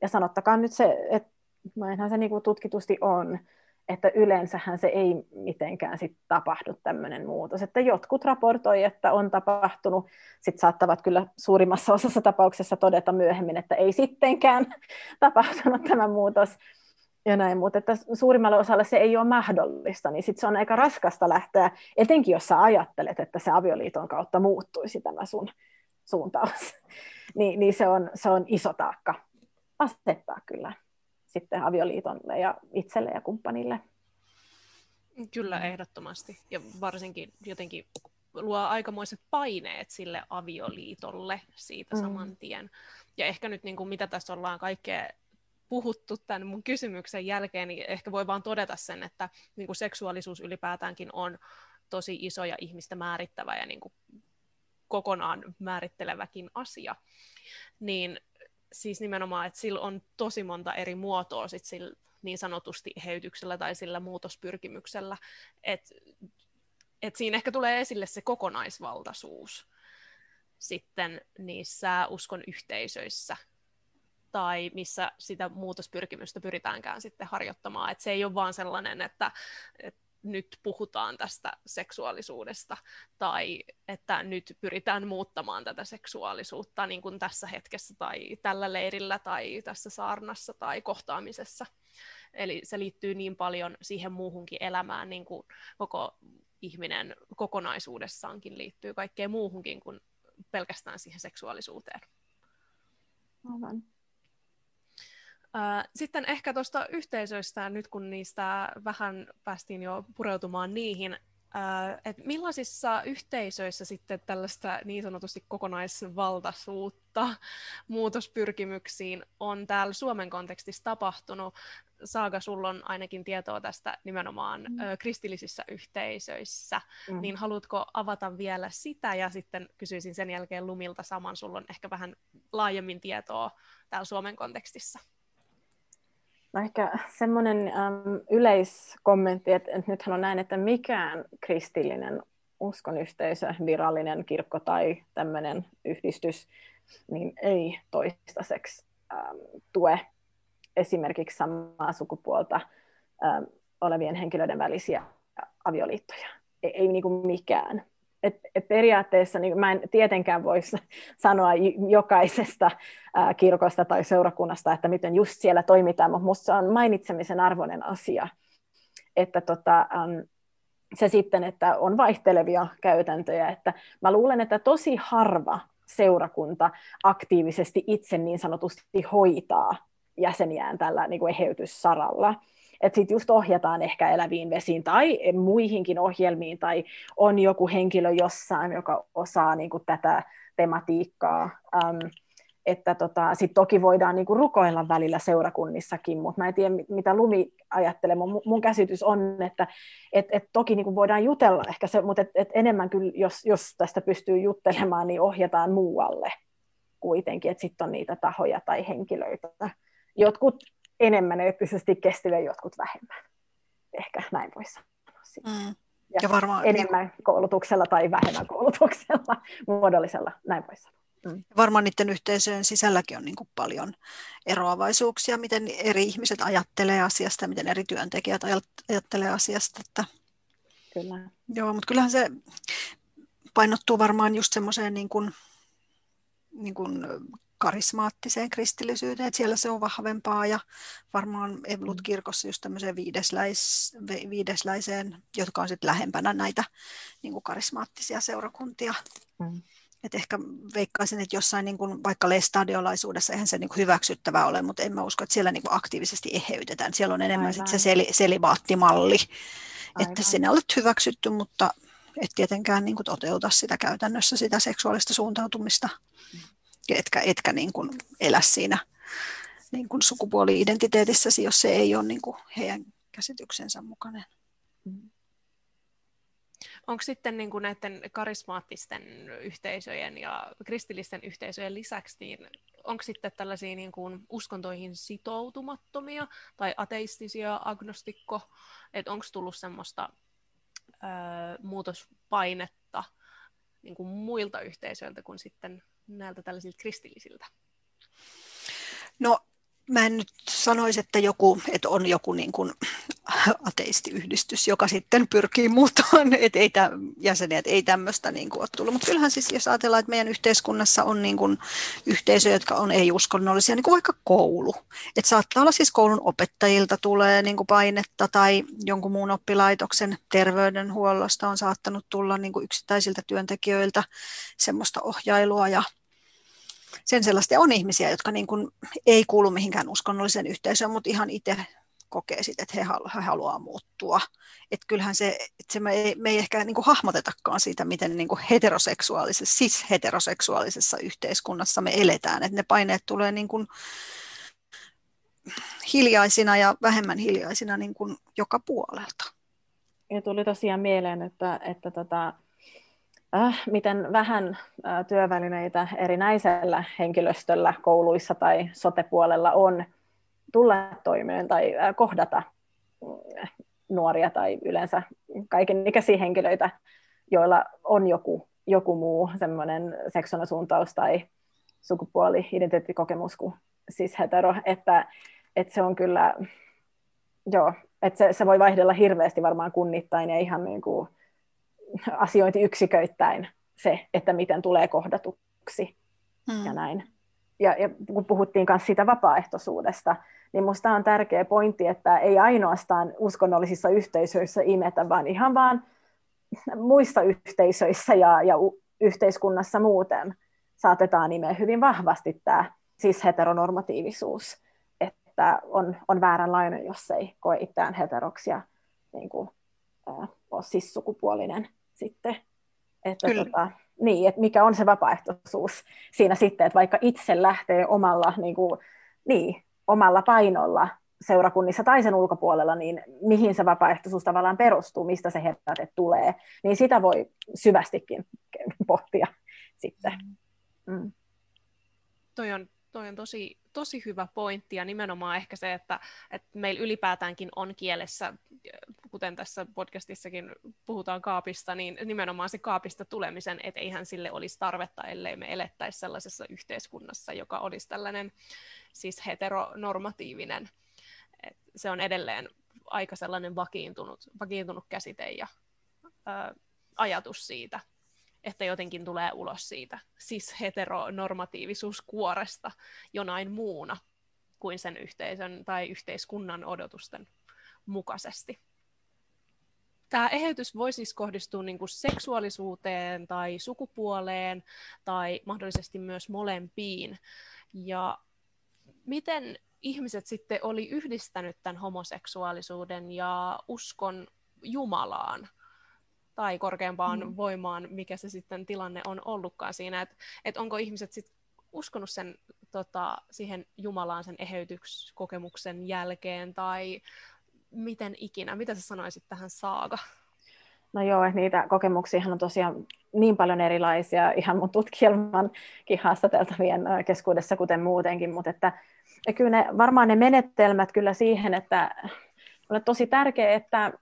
Speaker 3: Ja sanottakaa nyt se, että näinhän se niin kuin tutkitusti on, että yleensähän se ei mitenkään sit tapahdu tämmöinen muutos. Että jotkut raportoi, että on tapahtunut, sitten saattavat kyllä suurimmassa osassa tapauksessa todeta myöhemmin, että ei sittenkään tapahtunut tämä muutos ja näin, mutta että suurimmalle osalle se ei ole mahdollista, niin sitten se on aika raskasta lähteä, etenkin jos sä ajattelet, että se avioliiton kautta muuttuisi tämä sun suuntaus, niin, niin se, on, se on iso taakka asettaa kyllä sitten avioliitolle ja itselle ja kumppanille.
Speaker 1: Kyllä, ehdottomasti. Ja varsinkin jotenkin luo aikamoiset paineet sille avioliitolle siitä mm. saman tien. Ja ehkä nyt niin kuin mitä tässä ollaan kaikkea puhuttu tämän mun kysymyksen jälkeen, niin ehkä voi vaan todeta sen, että niin kuin seksuaalisuus ylipäätäänkin on tosi iso ja ihmistä määrittävä ja niin kuin kokonaan määritteleväkin asia. Niin siis nimenomaan, että sillä on tosi monta eri muotoa sit sillä niin sanotusti heytyksellä tai sillä muutospyrkimyksellä, että et siinä ehkä tulee esille se kokonaisvaltaisuus sitten niissä uskon yhteisöissä, tai missä sitä muutospyrkimystä pyritäänkään sitten harjoittamaan. Et se ei ole vaan sellainen, että, että nyt puhutaan tästä seksuaalisuudesta tai että nyt pyritään muuttamaan tätä seksuaalisuutta niin kuin tässä hetkessä tai tällä leirillä tai tässä saarnassa tai kohtaamisessa. Eli se liittyy niin paljon siihen muuhunkin elämään, niin kuin koko ihminen kokonaisuudessaankin liittyy kaikkeen muuhunkin kuin pelkästään siihen seksuaalisuuteen.
Speaker 3: Aivan.
Speaker 1: Sitten ehkä tuosta yhteisöistä, nyt kun niistä vähän päästiin jo pureutumaan niihin, että millaisissa yhteisöissä sitten tällaista niin sanotusti kokonaisvaltaisuutta muutospyrkimyksiin on täällä Suomen kontekstissa tapahtunut? Saaga, sulla on ainakin tietoa tästä nimenomaan mm. kristillisissä yhteisöissä, mm. niin haluatko avata vielä sitä ja sitten kysyisin sen jälkeen Lumilta saman, sulla on ehkä vähän laajemmin tietoa täällä Suomen kontekstissa.
Speaker 3: No ehkä semmoinen um, yleiskommentti, että, että nythän on näin, että mikään kristillinen uskonyhteisö, virallinen kirkko tai tämmöinen yhdistys, niin ei toistaiseksi um, tue esimerkiksi samaa sukupuolta um, olevien henkilöiden välisiä avioliittoja. Ei, ei niin kuin mikään et, et periaatteessa niin mä en tietenkään voisi sanoa jokaisesta ää, kirkosta tai seurakunnasta, että miten just siellä toimitaan, mutta minusta se on mainitsemisen arvoinen asia, että tota, äm, se sitten, että on vaihtelevia käytäntöjä, että mä luulen, että tosi harva seurakunta aktiivisesti itse niin sanotusti hoitaa jäseniään tällä niin kuin eheytyssaralla että sitten just ohjataan ehkä eläviin vesiin tai muihinkin ohjelmiin, tai on joku henkilö jossain, joka osaa niin kuin tätä tematiikkaa. Ähm, että tota, sit toki voidaan niinku rukoilla välillä seurakunnissakin, mutta mä en tiedä, mitä Lumi ajattelee. Mun, mun käsitys on, että et, et toki niinku voidaan jutella ehkä se, mutta et, et enemmän kyllä, jos, jos tästä pystyy juttelemaan, niin ohjataan muualle kuitenkin, että sitten on niitä tahoja tai henkilöitä. Jotkut enemmän eettisesti kestäviä, jotkut vähemmän. Ehkä näin voisi sanoa. Mm. Ja, ja varmaan, niin enemmän niin... koulutuksella tai vähemmän koulutuksella, muodollisella, näin voisi sanoa.
Speaker 2: Mm. Varmaan niiden yhteisöjen sisälläkin on niin kuin paljon eroavaisuuksia, miten eri ihmiset ajattelee asiasta, miten eri työntekijät ajattelee asiasta. Että...
Speaker 3: Kyllä.
Speaker 2: Joo, mutta kyllähän se painottuu varmaan just semmoiseen niin kuin, niin kuin karismaattiseen kristillisyyteen, että siellä se on vahvempaa ja varmaan Evolut-kirkossa just tämmöiseen viidesläis, viidesläiseen, jotka on sitten lähempänä näitä niin kuin karismaattisia seurakuntia. Mm. Et ehkä veikkaisin, että jossain niin kuin, vaikka lestadiolaisuudessa eihän se niin kuin hyväksyttävää ole, mutta en mä usko, että siellä niin kuin aktiivisesti eheytetään. Siellä on enemmän sit se seli, selibaattimalli, Aivan. että sinne olet hyväksytty, mutta et tietenkään niin kuin toteuta sitä käytännössä, sitä seksuaalista suuntautumista, etkä, etkä niin kuin elä siinä niin kuin sukupuoli-identiteetissäsi, jos se ei ole niin kuin heidän käsityksensä mukainen. Mm.
Speaker 1: Onko sitten niin kuin näiden karismaattisten yhteisöjen ja kristillisten yhteisöjen lisäksi, niin onko sitten tällaisia niin kuin uskontoihin sitoutumattomia tai ateistisia agnostikko, että onko tullut semmoista ö, muutospainetta niin kuin muilta yhteisöiltä kuin sitten näiltä tällaisilta kristillisiltä?
Speaker 2: No mä en nyt sanoisi, että, joku, että on joku niin kuin ateistiyhdistys, joka sitten pyrkii muuttamaan, että ei tä, jäseniä, että ei tämmöistä niin kuin ole tullut. Mutta kyllähän siis, jos ajatellaan, että meidän yhteiskunnassa on niin kuin yhteisöjä, jotka on ei-uskonnollisia, niin kuin vaikka koulu. Että saattaa olla siis koulun opettajilta tulee niin kuin painetta tai jonkun muun oppilaitoksen terveydenhuollosta on saattanut tulla niin kuin yksittäisiltä työntekijöiltä semmoista ohjailua ja sen sellaista. On ihmisiä, jotka niin kuin ei kuulu mihinkään uskonnolliseen yhteisöön, mutta ihan itse kokee sit, että he, halu, he haluaa muuttua. Että kyllähän se, että se me, ei, me ei ehkä niin hahmotetakaan siitä, miten niin heteroseksuaalisessa, siis heteroseksuaalisessa yhteiskunnassa me eletään. Että ne paineet tulee niin hiljaisina ja vähemmän hiljaisina niin joka puolelta.
Speaker 3: Ja tuli tosiaan mieleen, että, että tota, äh, miten vähän äh, työvälineitä erinäisellä henkilöstöllä kouluissa tai sotepuolella on tulla toimeen tai kohdata äh, nuoria tai yleensä kaiken ikäisiä henkilöitä, joilla on joku, joku muu semmoinen seksuaalisuuntaus tai sukupuoli-identiteettikokemus kuin siis hetero, että, että se on kyllä, joo, että se, se voi vaihdella hirveästi varmaan kunnittain ja ihan niin kuin asiointiyksiköittäin se, että miten tulee kohdatuksi hmm. ja näin. Ja, ja kun puhuttiin myös siitä vapaaehtoisuudesta, niin minusta on tärkeä pointti, että ei ainoastaan uskonnollisissa yhteisöissä imetä, vaan ihan vaan muissa yhteisöissä ja, ja yhteiskunnassa muuten saatetaan nimeä hyvin vahvasti tämä siis heteronormatiivisuus, että on, on vääränlainen, jos ei koe itseään heteroksia niin kuin, äh, ole siis sukupuolinen sitten. Että, tota, niin, että mikä on se vapaaehtoisuus siinä sitten, että vaikka itse lähtee omalla, niin kuin, niin, omalla painolla seurakunnissa tai sen ulkopuolella, niin mihin se vapaaehtoisuus tavallaan perustuu, mistä se heräte tulee, niin sitä voi syvästikin pohtia sitten. Mm.
Speaker 1: Toi on toi on tosi, tosi hyvä pointti ja nimenomaan ehkä se, että, että meillä ylipäätäänkin on kielessä, kuten tässä podcastissakin puhutaan kaapista, niin nimenomaan se kaapista tulemisen, että eihän sille olisi tarvetta, ellei me elettäisi sellaisessa yhteiskunnassa, joka olisi tällainen siis heteronormatiivinen. Et se on edelleen aika sellainen vakiintunut, vakiintunut käsite ja ää, ajatus siitä, että jotenkin tulee ulos siitä siis heteronormatiivisuuskuoresta jonain muuna kuin sen yhteisön tai yhteiskunnan odotusten mukaisesti. Tämä eheytys voi siis kohdistua niin kuin seksuaalisuuteen tai sukupuoleen tai mahdollisesti myös molempiin. Ja miten ihmiset sitten oli yhdistänyt tämän homoseksuaalisuuden ja uskon Jumalaan? Tai korkeampaan mm. voimaan, mikä se sitten tilanne on ollutkaan siinä, että et onko ihmiset sitten uskonut sen, tota, siihen Jumalaan sen eheytykskokemuksen jälkeen, tai miten ikinä, mitä sä sanoisit tähän saaga?
Speaker 3: No joo, että niitä kokemuksia on tosiaan niin paljon erilaisia ihan mun tutkielmankin haastateltavien keskuudessa, kuten muutenkin, mutta että ja kyllä ne, varmaan ne menetelmät kyllä siihen, että on tosi tärkeää, että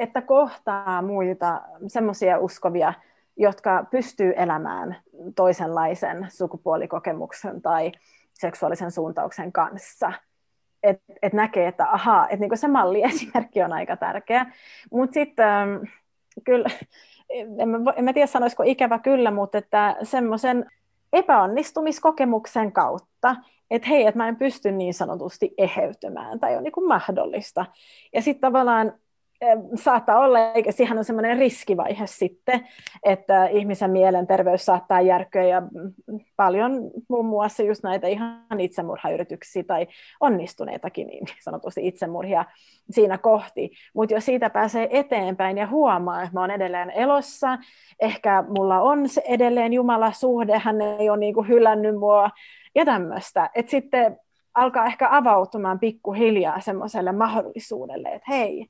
Speaker 3: että kohtaa muita semmoisia uskovia, jotka pystyy elämään toisenlaisen sukupuolikokemuksen tai seksuaalisen suuntauksen kanssa. Että et näkee, että ahaa, että niinku se malliesimerkki on aika tärkeä. Mutta sitten ähm, kyllä, en mä, en mä tiedä sanoisiko ikävä kyllä, mutta että semmoisen epäonnistumiskokemuksen kautta, että hei, että mä en pysty niin sanotusti eheytymään tai on niin kuin mahdollista. Ja sitten tavallaan saattaa olla, eikä siihen on semmoinen riskivaihe sitten, että ihmisen mielenterveys saattaa järkyä ja paljon muun muassa just näitä ihan itsemurhayrityksiä tai onnistuneitakin niin sanotusti itsemurhia siinä kohti. Mutta jos siitä pääsee eteenpäin ja huomaa, että mä oon edelleen elossa, ehkä mulla on se edelleen Jumala suhde, hän ei ole niinku hylännyt mua ja tämmöistä, että sitten alkaa ehkä avautumaan pikkuhiljaa semmoiselle mahdollisuudelle, että hei,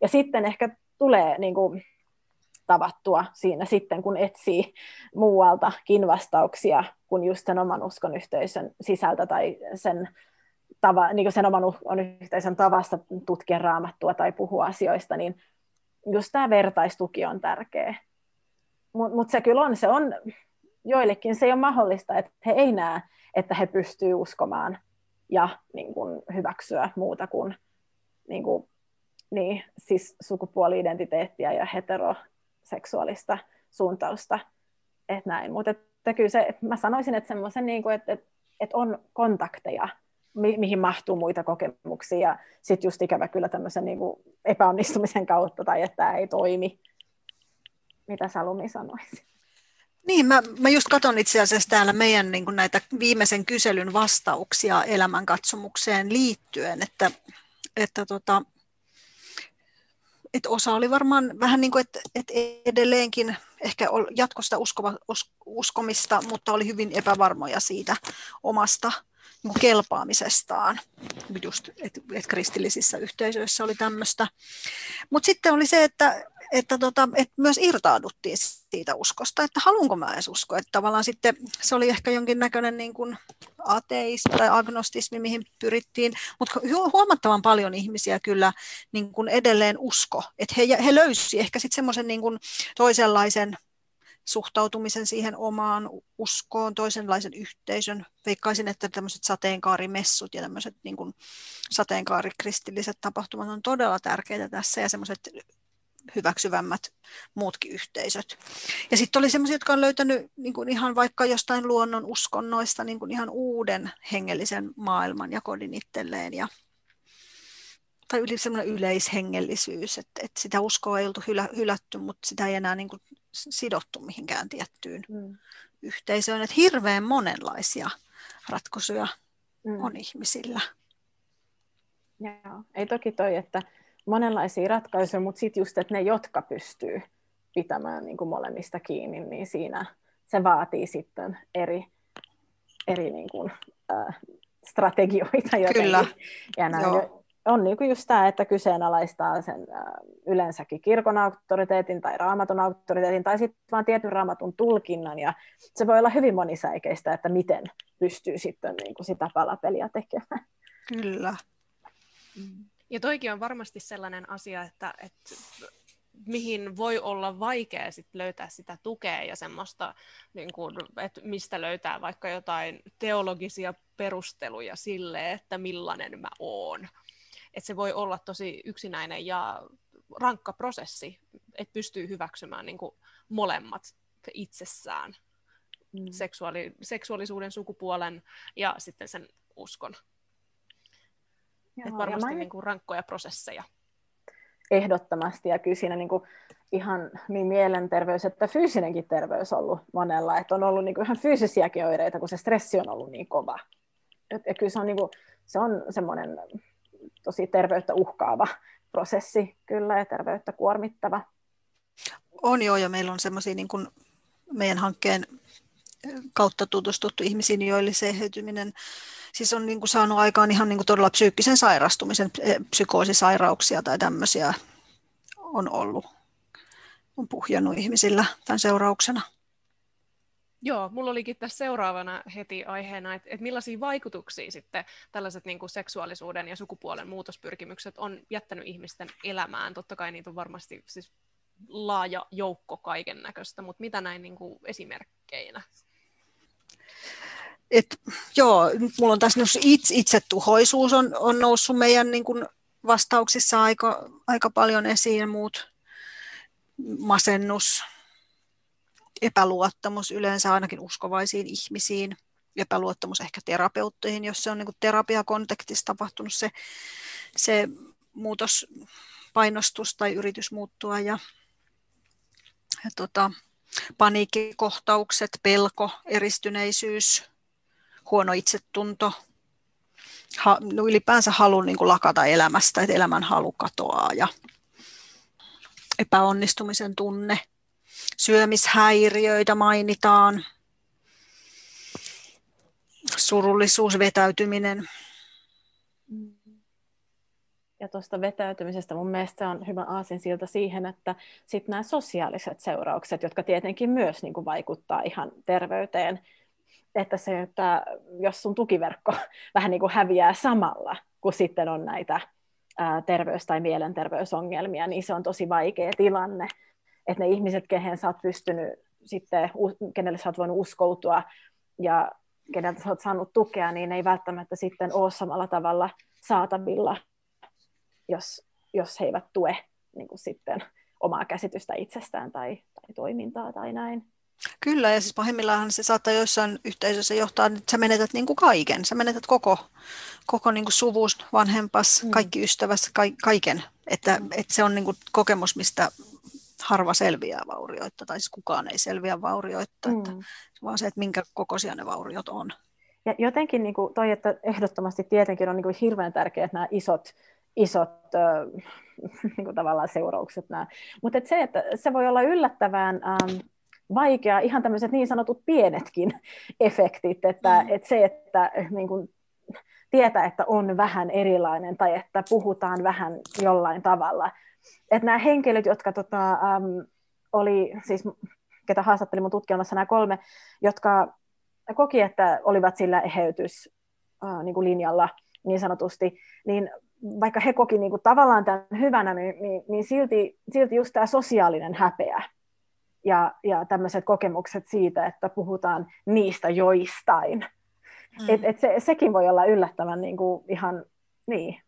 Speaker 3: ja sitten ehkä tulee niin kuin, tavattua siinä sitten, kun etsii muualtakin vastauksia kuin just sen oman uskon yhteisön sisältä tai sen, tava, niin kuin sen oman uskon yhteisön tavasta tutkia raamattua tai puhua asioista, niin just tämä vertaistuki on tärkeä. Mutta mut se kyllä on, se on, joillekin se ei ole mahdollista, että he ei näe, että he pystyvät uskomaan ja niin kuin, hyväksyä muuta kuin, niin kuin niin, siis sukupuoli-identiteettiä ja heteroseksuaalista suuntausta. Et näin. Mutta että kyllä se, mä sanoisin, että semmoisen, niin kuin, että, että, että on kontakteja, mi- mihin mahtuu muita kokemuksia, ja sitten just ikävä kyllä tämmöisen niin kuin epäonnistumisen kautta, tai että tämä ei toimi. Mitä Salumi sanoisi?
Speaker 2: Niin, mä, mä just katson itse asiassa täällä meidän niin kuin näitä viimeisen kyselyn vastauksia elämänkatsomukseen liittyen, että, että tota, että osa oli varmaan vähän niin kuin, että, että edelleenkin ehkä jatkosta uskova, uskomista, mutta oli hyvin epävarmoja siitä omasta kelpaamisestaan. Just, että, että kristillisissä yhteisöissä oli tämmöistä. Mutta sitten oli se, että, että, tota, että myös irtauduttiin siitä uskosta, että haluanko mä edes uskoa. Että tavallaan sitten se oli ehkä jonkinnäköinen niin kuin ateismi tai agnostismi, mihin pyrittiin, mutta huomattavan paljon ihmisiä kyllä niin kuin edelleen usko, että he, he löysivät ehkä sitten semmoisen niin toisenlaisen suhtautumisen siihen omaan uskoon, toisenlaisen yhteisön. Veikkaisin, että tämmöiset sateenkaarimessut ja tämmöiset niin kuin sateenkaarikristilliset tapahtumat on todella tärkeitä tässä ja semmoiset hyväksyvämmät muutkin yhteisöt. Ja sitten oli sellaisia, jotka on löytänyt niin kuin ihan vaikka jostain luonnon uskonnoista niin kuin ihan uuden hengellisen maailman ja kodin itselleen. Ja, tai yli semmoinen yleishengellisyys, että, että sitä uskoa ei oltu hylä, hylätty, mutta sitä ei enää niin kuin sidottu mihinkään tiettyyn mm. yhteisöön. Että hirveän monenlaisia ratkaisuja mm. on ihmisillä.
Speaker 3: Joo. Ei toki toi, että monenlaisia ratkaisuja, mutta sitten just, että ne, jotka pystyy pitämään niin kuin molemmista kiinni, niin siinä se vaatii sitten eri, eri niin kuin, äh, strategioita jotenkin. Kyllä. Ja näin. Joo. On niin kuin just tämä, että kyseenalaistaa sen yleensäkin kirkon auktoriteetin tai raamatun auktoriteetin tai sitten vaan tietyn raamatun tulkinnan. Ja se voi olla hyvin monisäikeistä, että miten pystyy sitten niin kuin sitä palapeliä tekemään.
Speaker 2: Kyllä.
Speaker 1: Mm. Ja toikin on varmasti sellainen asia, että, että mihin voi olla vaikea sit löytää sitä tukea ja semmoista, niin kuin, että mistä löytää vaikka jotain teologisia perusteluja sille, että millainen mä oon. Että se voi olla tosi yksinäinen ja rankka prosessi, että pystyy hyväksymään niin kuin molemmat itsessään. Mm. Seksuaali, seksuaalisuuden, sukupuolen ja sitten sen uskon. Joo, että varmasti mä... niin kuin rankkoja prosesseja.
Speaker 3: Ehdottomasti, ja kyllä siinä niin kuin ihan niin mielenterveys että fyysinenkin terveys on ollut monella, että on ollut niin kuin ihan fyysisiäkin oireita, kun se stressi on ollut niin kova. Ja kyllä se on, niin kuin, se on semmoinen tosi terveyttä uhkaava prosessi kyllä ja terveyttä kuormittava.
Speaker 2: On joo, ja meillä on semmoisia niin meidän hankkeen kautta tutustuttu ihmisiin, joille se eheytyminen siis on niin kuin saanut aikaan ihan niin kuin todella psyykkisen sairastumisen, psykoosisairauksia tai tämmöisiä on ollut, on puhjannut ihmisillä tämän seurauksena.
Speaker 1: Joo, mulla olikin tässä seuraavana heti aiheena, että, että millaisia vaikutuksia sitten tällaiset niin kuin seksuaalisuuden ja sukupuolen muutospyrkimykset on jättänyt ihmisten elämään. Totta kai niitä on varmasti siis laaja joukko kaiken näköistä, mutta mitä näin niin kuin esimerkkeinä?
Speaker 2: et, joo, mulla on tässä itse, itsetuhoisuus on, on noussut meidän niin kuin vastauksissa aika, aika paljon esiin, muut masennus, epäluottamus yleensä ainakin uskovaisiin ihmisiin, epäluottamus ehkä terapeutteihin, jos se on niin terapiakontekstissa tapahtunut se, se muutos, painostus tai yritys muuttua ja, ja tota, paniikkikohtaukset, pelko, eristyneisyys, huono itsetunto, ha, no ylipäänsä halu niin kuin lakata elämästä, että elämän halu katoaa ja epäonnistumisen tunne, syömishäiriöitä mainitaan, surullisuus, vetäytyminen.
Speaker 3: Ja tuosta vetäytymisestä mun mielestä on hyvä aasinsilta siihen, että sitten nämä sosiaaliset seuraukset, jotka tietenkin myös niin kuin vaikuttaa ihan terveyteen, että se, että jos sun tukiverkko vähän niin kuin häviää samalla, kun sitten on näitä terveys- tai mielenterveysongelmia, niin se on tosi vaikea tilanne. Että ne ihmiset, kehen sä oot pystynyt sitten, kenelle sä oot voinut uskoutua ja keneltä sä oot saanut tukea, niin ei välttämättä sitten ole samalla tavalla saatavilla, jos, jos he eivät tue niin kuin sitten omaa käsitystä itsestään tai, tai toimintaa tai näin.
Speaker 2: Kyllä, ja siis pahimmillaan se saattaa joissain yhteisöissä johtaa, että sä menetät niin kuin kaiken. Sä menetät koko, koko niin kuin suvus, vanhempas, mm. kaikki ystävässä, ka- kaiken. Että, mm. että se on niin kuin kokemus, mistä harva selviää vaurioita, tai siis kukaan ei selviä vaurioita, mm. että, vaan se, että minkä kokoisia ne vauriot on.
Speaker 3: Ja jotenkin niin kuin toi, että ehdottomasti tietenkin on niin kuin hirveän tärkeää, että nämä isot, isot äh, niin kuin tavallaan seuraukset nämä. Mutta et se, että se voi olla yllättävän ähm, vaikea, ihan tämmöiset niin sanotut pienetkin efektit, että, mm. että se, että niin kuin, tietää, että on vähän erilainen tai että puhutaan vähän jollain tavalla. Että nämä henkilöt, jotka tota, äm, oli, siis ketä haastattelin mun tutkielmassa, nämä kolme, jotka koki, että olivat sillä eheytys äh, niin kuin linjalla niin sanotusti, niin vaikka he koki niin kuin tavallaan tämän hyvänä, niin, niin, niin silti, silti just tämä sosiaalinen häpeä ja, ja tämmöiset kokemukset siitä, että puhutaan niistä joistain. Mm. Et, et se, sekin voi olla yllättävän niin kuin ihan niin,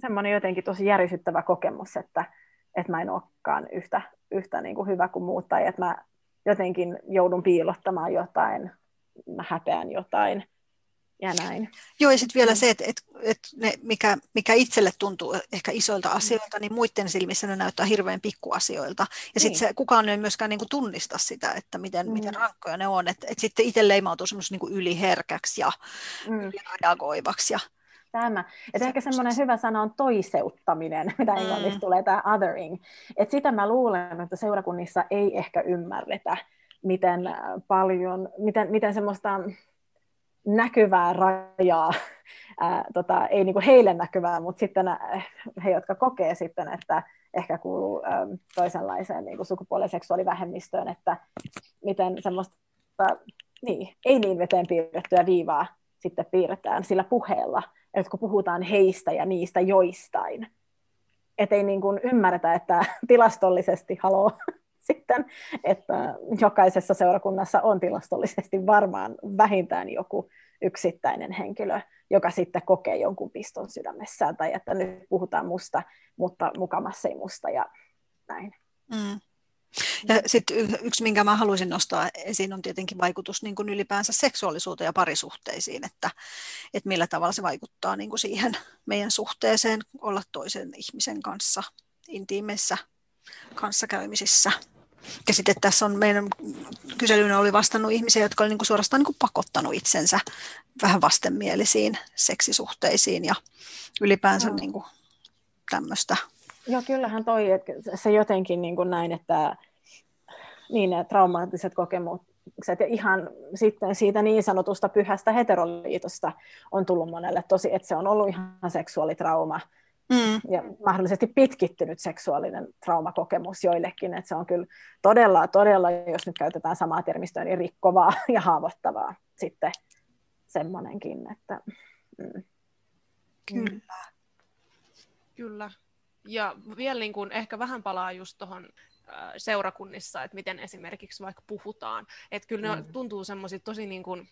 Speaker 3: semmoinen jotenkin tosi järisyttävä kokemus, että, että mä en olekaan yhtä, yhtä niin kuin hyvä kuin muut, tai että mä jotenkin joudun piilottamaan jotain, mä häpeän jotain, ja näin.
Speaker 2: Joo, ja sitten vielä mm. se, että, että, että ne, mikä, mikä itselle tuntuu ehkä isoilta mm. asioilta, niin muiden silmissä ne näyttää hirveän pikkuasioilta. Ja sitten niin. kukaan ei myöskään niin kuin tunnista sitä, että miten, mm. miten rankkoja ne on. Että, että sitten itse leimautuu semmoisen niin yliherkäksi ja mm. ylireagoivaksi. Ja,
Speaker 3: Tämä. Että ehkä semmoinen hyvä sana on toiseuttaminen, mitä englanniksi mm. tulee, tämä othering. Että sitä mä luulen, että seurakunnissa ei ehkä ymmärretä, miten paljon, miten, miten semmoista näkyvää rajaa, ää, tota, ei niin kuin heille näkyvää, mutta sitten he, jotka kokee sitten, että ehkä kuuluu ää, toisenlaiseen niin kuin sukupuolen seksuaalivähemmistöön, että miten semmoista niin, ei niin veteen piirrettyä viivaa sitten piirretään sillä puheella, että kun puhutaan heistä ja niistä joistain, että ei niin ymmärretä, että tilastollisesti, haloo, sitten, että jokaisessa seurakunnassa on tilastollisesti varmaan vähintään joku yksittäinen henkilö, joka sitten kokee jonkun piston sydämessään, tai että nyt puhutaan musta, mutta mukamassa ei musta, ja näin. Mm.
Speaker 2: Ja sitten yksi, minkä mä haluaisin nostaa esiin, on tietenkin vaikutus niin kuin ylipäänsä seksuaalisuuteen ja parisuhteisiin, että, että millä tavalla se vaikuttaa niin kuin siihen meidän suhteeseen olla toisen ihmisen kanssa intiimeissä kanssakäymisissä. Ja sitten tässä on meidän kyselyyn oli vastannut ihmisiä, jotka olivat niin suorastaan niin pakottanut itsensä vähän vastenmielisiin seksisuhteisiin ja ylipäänsä no. niin kuin tämmöistä.
Speaker 3: Joo, kyllähän toi, että se jotenkin niin kuin näin, että niin ne traumaattiset kokemukset ja ihan sitten siitä niin sanotusta pyhästä heteroliitosta on tullut monelle tosi, että se on ollut ihan seksuaalitrauma mm. ja mahdollisesti pitkittynyt seksuaalinen traumakokemus joillekin, että se on kyllä todella, todella, jos nyt käytetään samaa termistöä, niin rikkovaa ja haavoittavaa sitten semmoinenkin, että mm.
Speaker 2: Kyllä.
Speaker 1: Kyllä. Ja vielä niin kuin ehkä vähän palaa just tuohon seurakunnissa, että miten esimerkiksi vaikka puhutaan. Että kyllä ne mm. tuntuu semmoiset tosi niin kuin,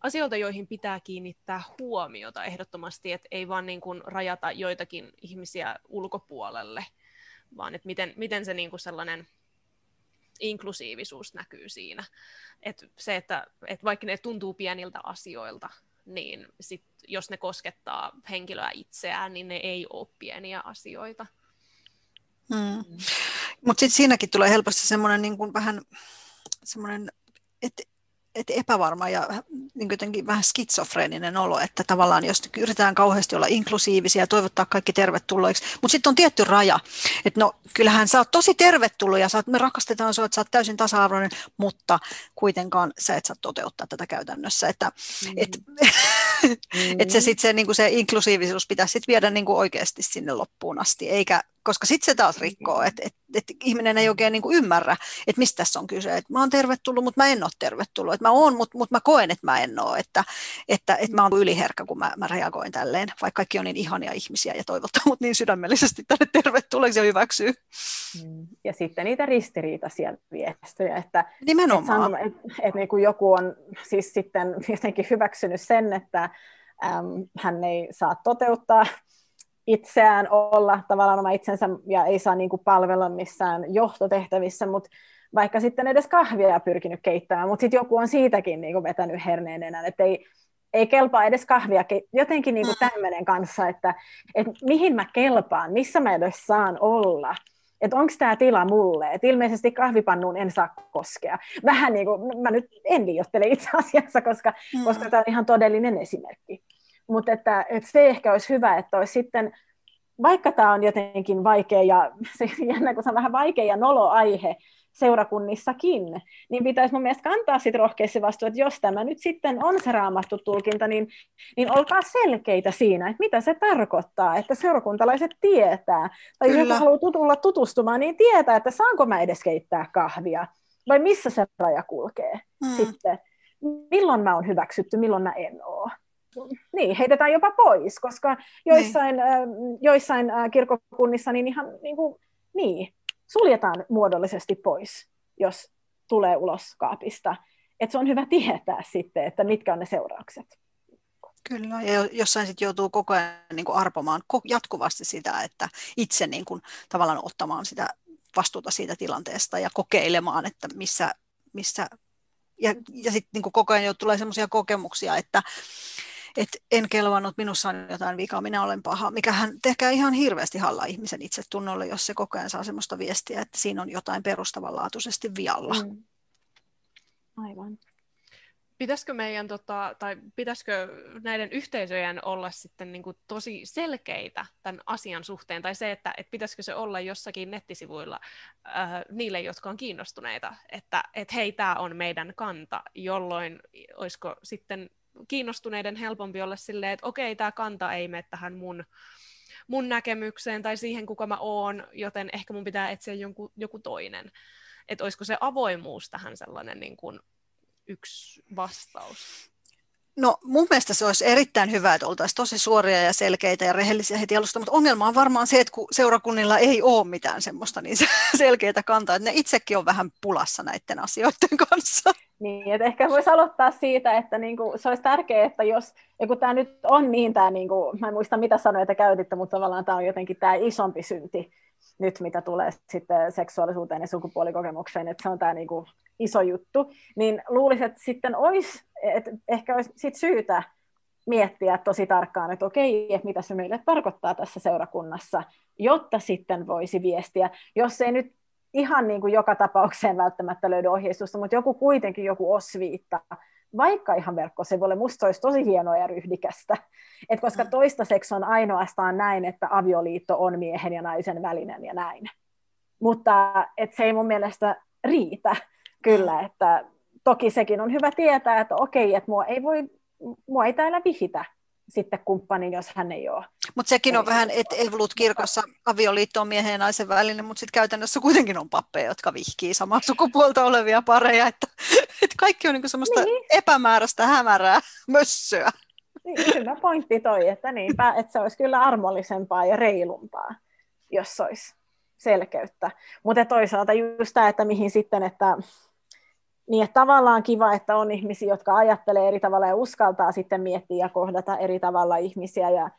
Speaker 1: asioita, joihin pitää kiinnittää huomiota ehdottomasti, että ei vaan niin kuin rajata joitakin ihmisiä ulkopuolelle, vaan että miten, miten se niin kuin sellainen inklusiivisuus näkyy siinä. Et se, että et vaikka ne tuntuu pieniltä asioilta, niin sit, jos ne koskettaa henkilöä itseään, niin ne ei ole pieniä asioita.
Speaker 2: Hmm. Mutta sitten siinäkin tulee helposti semmoinen niin vähän semmoinen, että et epävarma ja niin jotenkin vähän skitsofreeninen olo, että tavallaan jos yritetään kauheasti olla inklusiivisia ja toivottaa kaikki tervetulleiksi, mutta sitten on tietty raja, että no kyllähän sä oot tosi tervetullut ja sä oot, me rakastetaan sinua, että sä oot täysin tasa-arvoinen, mutta kuitenkaan sä et saa toteuttaa tätä käytännössä, että mm. et, mm. et se, sit se, niin se inklusiivisuus pitäisi sit viedä niin oikeasti sinne loppuun asti, eikä koska sitten se taas rikkoo, että et, et ihminen ei oikein niinku ymmärrä, että mistä tässä on kyse. Et mä oon tervetullut, mutta mä en ole tervetullut. Et mä oon, mutta mut mä koen, että mä en ole. Että, että, että mä oon yliherkkä, kun mä, mä reagoin tälleen, vaikka kaikki on niin ihania ihmisiä ja toivottaa mut niin sydämellisesti tänne tervetulleeksi ja hyväksyy.
Speaker 3: Mm. Ja sitten niitä ristiriitaisia viestejä, että,
Speaker 2: Nimenomaan.
Speaker 3: että, että, että niin kuin joku on siis sitten jotenkin hyväksynyt sen, että äm, hän ei saa toteuttaa itseään olla tavallaan oma itsensä ja ei saa niin kuin palvella missään johtotehtävissä, mutta vaikka sitten edes kahvia pyrkinyt keittämään, mutta sitten joku on siitäkin niin kuin vetänyt herneen enää, että ei, ei kelpaa edes kahvia, jotenkin niin kuin mm. tämmöinen kanssa, että, että mihin mä kelpaan, missä mä edes saan olla, että onko tämä tila mulle, että ilmeisesti kahvipannuun en saa koskea. Vähän niin kuin, mä nyt en liioittele itse asiassa, koska, mm. koska tämä on ihan todellinen esimerkki mutta että, että se ehkä olisi hyvä, että olisi sitten, vaikka tämä on jotenkin vaikea ja se jännä, kun se on vähän vaikea ja nolo aihe seurakunnissakin, niin pitäisi mun mielestä kantaa sitten rohkeasti vastuu, että jos tämä nyt sitten on se raamattu tulkinta, niin, niin olkaa selkeitä siinä, että mitä se tarkoittaa, että seurakuntalaiset tietää, tai Kyllä. jos haluaa tulla tutustumaan, niin tietää, että saanko mä edes keittää kahvia, vai missä se raja kulkee hmm. sitten, milloin mä oon hyväksytty, milloin mä en ole niin, heitetään jopa pois, koska joissain, niin. äh, joissain äh, kirkokunnissa niin ihan niin, kuin, niin, suljetaan muodollisesti pois, jos tulee ulos kaapista. Et se on hyvä tietää sitten, että mitkä on ne seuraukset.
Speaker 2: Kyllä, ja jossain sitten joutuu koko ajan niin kuin arpomaan jatkuvasti sitä, että itse niin kuin, tavallaan ottamaan sitä vastuuta siitä tilanteesta ja kokeilemaan, että missä, missä ja, ja sitten niin koko ajan jo tulee sellaisia kokemuksia, että, että en kelvannut, minussa on jotain vikaa, minä olen paha, mikä hän tekee ihan hirveästi halla ihmisen itsetunnolle, jos se koko ajan saa sellaista viestiä, että siinä on jotain perustavanlaatuisesti vialla. Mm.
Speaker 3: Aivan.
Speaker 1: Pitäisikö meidän, tota, tai pitäisikö näiden yhteisöjen olla sitten niin kuin tosi selkeitä tämän asian suhteen, tai se, että, että pitäisikö se olla jossakin nettisivuilla äh, niille, jotka on kiinnostuneita, että, että hei, tämä on meidän kanta, jolloin olisiko sitten kiinnostuneiden helpompi olla silleen, että okei, tämä kanta ei mene tähän mun, mun näkemykseen tai siihen, kuka mä oon, joten ehkä mun pitää etsiä joku, joku toinen. Että olisiko se avoimuus tähän sellainen niin kuin yksi vastaus?
Speaker 2: No mun mielestä se olisi erittäin hyvä, että oltaisiin tosi suoria ja selkeitä ja rehellisiä heti alusta, mutta ongelma on varmaan se, että kun seurakunnilla ei ole mitään semmoista niin selkeitä kantaa, että ne itsekin on vähän pulassa näiden asioiden kanssa.
Speaker 3: Niin, että ehkä voisi aloittaa siitä, että niinku, se olisi tärkeää, että jos, ja kun tämä nyt on niin, tämä, niinku, mä en muista mitä sanoja te käytitte, mutta tavallaan tämä on jotenkin tämä isompi synti nyt, mitä tulee sitten seksuaalisuuteen ja sukupuolikokemukseen, että se on tämä niinku iso juttu, niin luulisin, että sitten olisi, että ehkä olisi sit syytä miettiä tosi tarkkaan, että okei, että mitä se meille tarkoittaa tässä seurakunnassa, jotta sitten voisi viestiä, jos ei nyt ihan niin kuin joka tapaukseen välttämättä löydy ohjeistusta, mutta joku kuitenkin joku osviitta, vaikka ihan verkkosivuille, musta olisi tosi hienoa ja ryhdikästä. Et koska mm. toistaiseksi on ainoastaan näin, että avioliitto on miehen ja naisen välinen ja näin. Mutta et se ei mun mielestä riitä kyllä, että toki sekin on hyvä tietää, että okei, että mua ei voi, mua ei täällä vihitä sitten kumppani, jos hän ei ole.
Speaker 2: Mutta sekin on vähän, että Evolut-kirkossa avioliitto on miehen ja naisen välinen, mutta sitten käytännössä kuitenkin on pappeja, jotka vihkii samaa sukupuolta olevia pareja, että, että kaikki on niinku semmoista niin. epämääräistä hämärää mössöä.
Speaker 3: Niin, hyvä pointti toi, että, niinpä, että se olisi kyllä armollisempaa ja reilumpaa, jos olisi selkeyttä. Mutta toisaalta just tämä, että mihin sitten, että niin että tavallaan kiva, että on ihmisiä, jotka ajattelee eri tavalla ja uskaltaa sitten miettiä ja kohdata eri tavalla ihmisiä ja,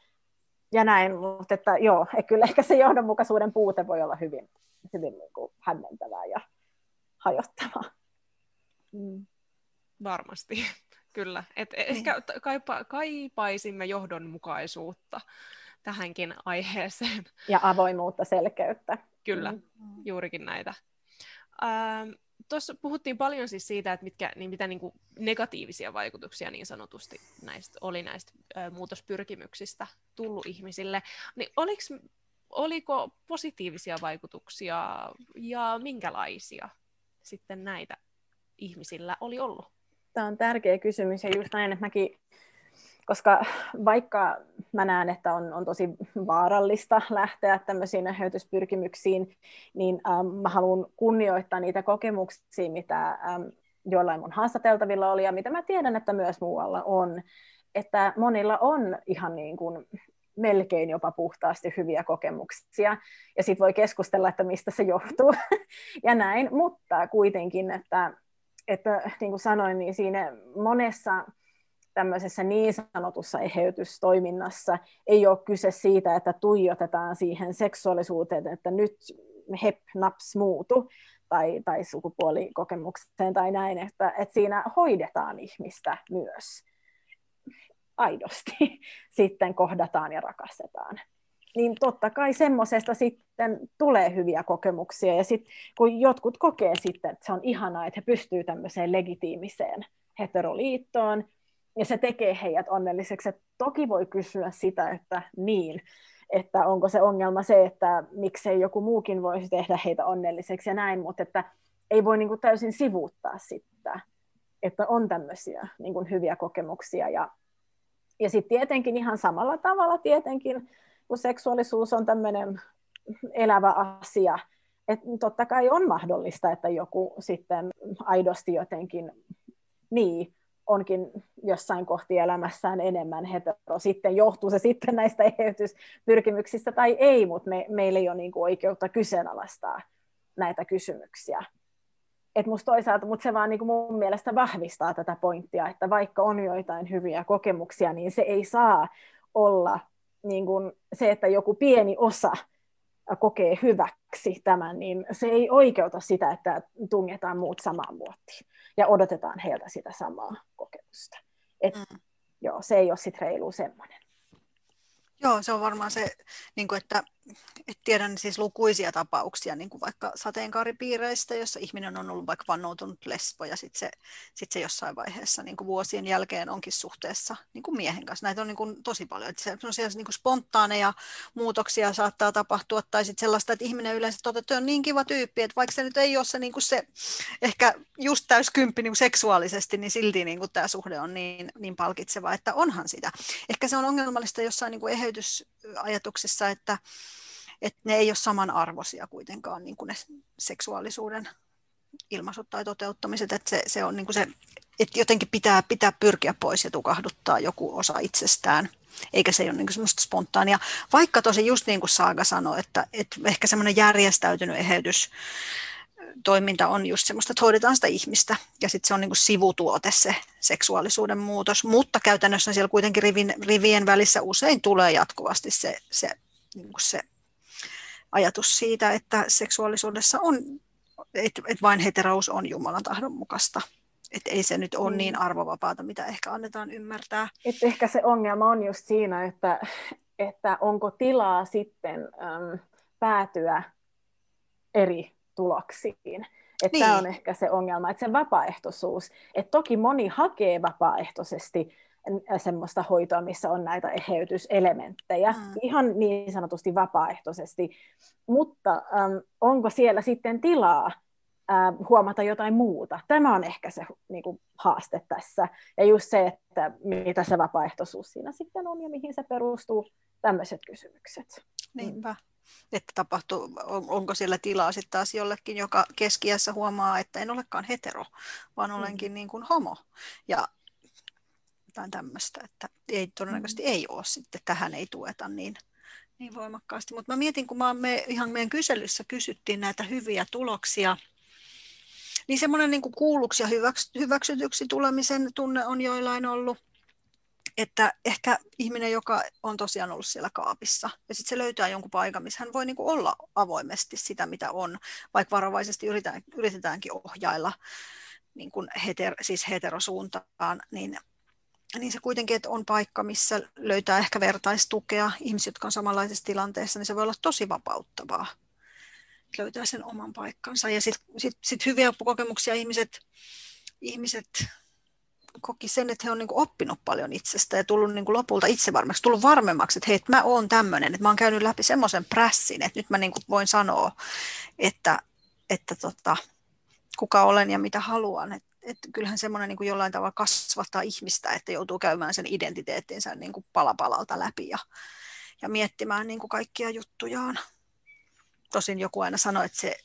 Speaker 3: ja näin, mutta että joo, että kyllä ehkä se johdonmukaisuuden puute voi olla hyvin, hyvin niin kuin hämmentävää ja hajottava. Mm.
Speaker 1: Varmasti, kyllä. Et niin. Ehkä kaipa, kaipaisimme johdonmukaisuutta tähänkin aiheeseen.
Speaker 3: Ja avoimuutta, selkeyttä.
Speaker 1: Kyllä, mm. juurikin näitä. Ähm, Tuossa puhuttiin paljon siis siitä, että mitkä, niin mitä niin kuin negatiivisia vaikutuksia niin sanotusti näistä, oli näistä ö, muutospyrkimyksistä tullut ihmisille. Niin oliks, oliko positiivisia vaikutuksia ja minkälaisia sitten näitä ihmisillä oli ollut?
Speaker 3: Tämä on tärkeä kysymys ja just näin, että mäkin koska vaikka mä näen, että on, on tosi vaarallista lähteä tämmöisiin eheytyspyrkimyksiin, niin ähm, mä haluan kunnioittaa niitä kokemuksia, mitä ähm, joillain mun haastateltavilla oli ja mitä mä tiedän, että myös muualla on. Että monilla on ihan niin kuin melkein jopa puhtaasti hyviä kokemuksia, ja sitten voi keskustella, että mistä se johtuu, ja näin, mutta kuitenkin, että, että niin kuin sanoin, niin siinä monessa tämmöisessä niin sanotussa eheytystoiminnassa ei ole kyse siitä, että tuijotetaan siihen seksuaalisuuteen, että nyt hep, naps, muutu, tai, tai sukupuolikokemukseen tai näin, että, että siinä hoidetaan ihmistä myös aidosti, sitten kohdataan ja rakastetaan. Niin totta kai semmoisesta sitten tulee hyviä kokemuksia, ja sitten kun jotkut kokee sitten, että se on ihanaa, että he pystyvät tämmöiseen legitiimiseen heteroliittoon, ja se tekee heidät onnelliseksi. Et toki voi kysyä sitä, että niin, että onko se ongelma se, että miksei joku muukin voisi tehdä heitä onnelliseksi ja näin, mutta että ei voi niin kuin täysin sivuuttaa sitä, että on tämmöisiä niin kuin hyviä kokemuksia. Ja, ja sitten tietenkin ihan samalla tavalla tietenkin, kun seksuaalisuus on tämmöinen elävä asia, että totta kai on mahdollista, että joku sitten aidosti jotenkin niin, onkin jossain kohti elämässään enemmän hetero. Sitten johtuu se sitten näistä eheytyspyrkimyksistä tai ei, mutta me, meillä ei ole niin kuin oikeutta kyseenalaistaa näitä kysymyksiä. Et musta toisaalta, mutta se vaan niin kuin mun mielestä vahvistaa tätä pointtia, että vaikka on joitain hyviä kokemuksia, niin se ei saa olla niin kuin se, että joku pieni osa kokee hyväksi tämän, niin se ei oikeuta sitä, että tungetaan muut samaan muottiin ja odotetaan heiltä sitä samaa kokemusta. Et, mm. Joo, se ei ole sitten reilu semmoinen.
Speaker 2: Joo, se on varmaan se, niin kuin, että, että tiedän siis lukuisia tapauksia, niin kuin vaikka sateenkaaripiireistä, jossa ihminen on ollut vaikka vannoutunut lesbo ja sitten se, sit se jossain vaiheessa niin kuin vuosien jälkeen onkin suhteessa niin kuin miehen kanssa. Näitä on niin kuin tosi paljon. Se, on niin kuin spontaaneja muutoksia saattaa tapahtua tai sitten sellaista, että ihminen yleensä toteaa, että on niin kiva tyyppi, että vaikka se nyt ei ole se, niin kuin se ehkä just täyskymppi niin seksuaalisesti, niin silti niin kuin tämä suhde on niin, niin palkitseva, että onhan sitä. Ehkä se on ongelmallista jossain niin kuin eheytysajatuksessa, että, että ne ei ole samanarvoisia kuitenkaan niin kuin ne seksuaalisuuden ilmaisut tai toteuttamiset, että se, se on niin kuin se, että jotenkin pitää, pitää pyrkiä pois ja tukahduttaa joku osa itsestään, eikä se ole niin semmoista spontaania. Vaikka tosi just niin kuin Saaga sanoi, että, että ehkä semmoinen järjestäytynyt eheytys, toiminta on just semmoista, että hoidetaan sitä ihmistä. Ja sitten se on niin kuin sivutuote se seksuaalisuuden muutos, mutta käytännössä siellä kuitenkin rivin, rivien välissä usein tulee jatkuvasti se, se, niin kuin se ajatus siitä, että seksuaalisuudessa on, että et vain heterous on Jumalan tahdon mukaista. Että ei se nyt ole niin mm. arvovapaata, mitä ehkä annetaan ymmärtää.
Speaker 3: Et ehkä se ongelma on just siinä, että, että onko tilaa sitten äm, päätyä eri tuloksiin. Että niin. Tämä on ehkä se ongelma, että se vapaaehtoisuus, että toki moni hakee vapaaehtoisesti semmoista hoitoa, missä on näitä eheytyselementtejä, mm. ihan niin sanotusti vapaaehtoisesti, mutta äm, onko siellä sitten tilaa äh, huomata jotain muuta? Tämä on ehkä se niin kuin, haaste tässä, ja just se, että mitä se vapaaehtoisuus siinä sitten on ja mihin se perustuu, tämmöiset kysymykset.
Speaker 2: Niinpä että tapahtuu, on, onko siellä tilaa sitten taas jollekin, joka keskiässä huomaa, että en olekaan hetero, vaan olenkin mm. niin kuin homo. Ja jotain tämmöistä, että ei, todennäköisesti mm. ei ole sitten, tähän ei tueta niin, niin voimakkaasti. Mutta mä mietin, kun mä, me ihan meidän kyselyssä kysyttiin näitä hyviä tuloksia, niin semmoinen niin kuulluksi ja hyväks, hyväksytyksi tulemisen tunne on joillain ollut, että ehkä ihminen, joka on tosiaan ollut siellä kaapissa, ja sitten se löytää jonkun paikan, missä hän voi niin kuin olla avoimesti sitä, mitä on, vaikka varovaisesti yritetään, yritetäänkin ohjailla niin kuin heter, siis heterosuuntaan, niin, niin se kuitenkin, että on paikka, missä löytää ehkä vertaistukea ihmiset, jotka on samanlaisessa tilanteessa, niin se voi olla tosi vapauttavaa löytää sen oman paikkansa. Ja sitten sit, sit hyviä kokemuksia ihmiset, ihmiset koki sen, että he on niin oppinut paljon itsestä ja tullut niin lopulta itsevarmaksi, tullut varmemmaksi, että hei, että mä oon tämmöinen, että mä oon käynyt läpi semmoisen prässin, että nyt mä niin voin sanoa, että, että tota, kuka olen ja mitä haluan. Et, että kyllähän semmoinen niin jollain tavalla kasvattaa ihmistä, että joutuu käymään sen identiteettinsä niin kuin palapalalta läpi ja, ja miettimään niin kuin kaikkia juttujaan. Tosin joku aina sanoi, että se,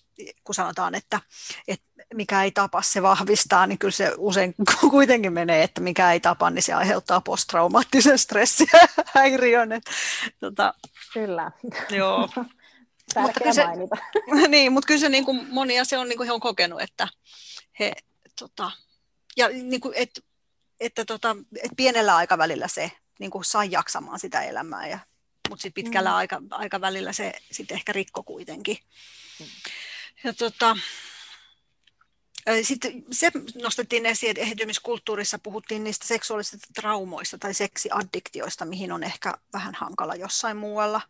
Speaker 2: kun sanotaan, että, että mikä ei tapa, se vahvistaa, niin kyllä se usein kuitenkin menee, että mikä ei tapa, niin se aiheuttaa posttraumaattisen stressin häiriön. Että,
Speaker 3: tota, kyllä.
Speaker 2: Joo.
Speaker 3: mutta kyllä se,
Speaker 2: niin, mutta kyllä se niin kuin moni asia on, niin kuin he on kokenut, että he, tota, ja niin kuin, et, että tota, et pienellä aikavälillä se niin kuin sai jaksamaan sitä elämää, ja, mutta sitten pitkällä mm. aika, aikavälillä se sitten ehkä rikko kuitenkin. Mm. Ja tota, sitten se nostettiin esiin, että eheytymiskulttuurissa puhuttiin niistä seksuaalisista traumoista tai seksiaddiktioista, mihin on ehkä vähän hankala jossain muualla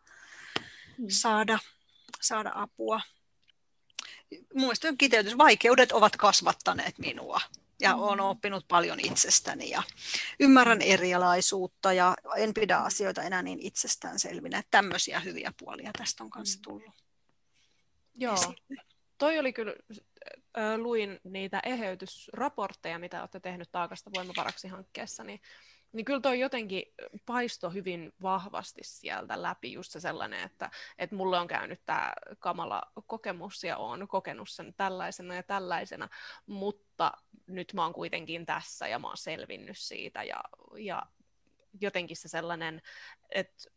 Speaker 2: mm. saada, saada apua. Mielestäni kiteytys, vaikeudet ovat kasvattaneet minua ja mm. olen oppinut paljon itsestäni ja ymmärrän erilaisuutta ja en pidä asioita enää niin itsestäänselvinä. Tämmöisiä hyviä puolia tästä on kanssa tullut.
Speaker 1: Joo. Esille toi oli kyllä, äh, luin niitä eheytysraportteja, mitä olette tehnyt Taakasta voimavaraksi hankkeessa, niin, niin kyllä toi jotenkin paisto hyvin vahvasti sieltä läpi, just se sellainen, että, että mulle on käynyt tämä kamala kokemus ja olen kokenut sen tällaisena ja tällaisena, mutta nyt mä oon kuitenkin tässä ja mä oon selvinnyt siitä ja, ja jotenkin se sellainen, että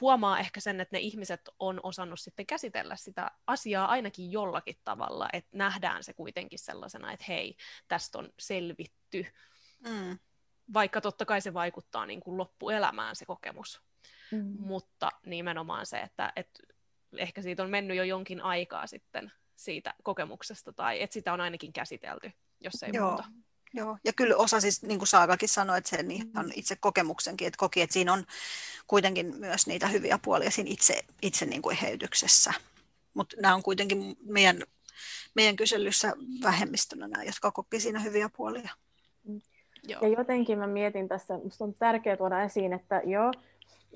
Speaker 1: huomaa ehkä sen, että ne ihmiset on osannut sitten käsitellä sitä asiaa ainakin jollakin tavalla, että nähdään se kuitenkin sellaisena, että hei, tästä on selvitty. Mm. Vaikka totta kai se vaikuttaa niin kuin loppuelämään se kokemus. Mm. Mutta nimenomaan se, että, että ehkä siitä on mennyt jo jonkin aikaa sitten siitä kokemuksesta, tai että sitä on ainakin käsitelty, jos ei Joo. muuta.
Speaker 2: Joo, ja kyllä osa siis, niin kuin Saagakin sanoi, että sen ihan mm. itse kokemuksenkin, että koki, että siinä on kuitenkin myös niitä hyviä puolia siinä itse, itse niin kuin eheytyksessä. Mutta nämä on kuitenkin meidän, meidän kyselyssä vähemmistönä nämä, jotka koki siinä hyviä puolia.
Speaker 3: Joo. Ja jotenkin mä mietin tässä, minusta on tärkeää tuoda esiin, että joo,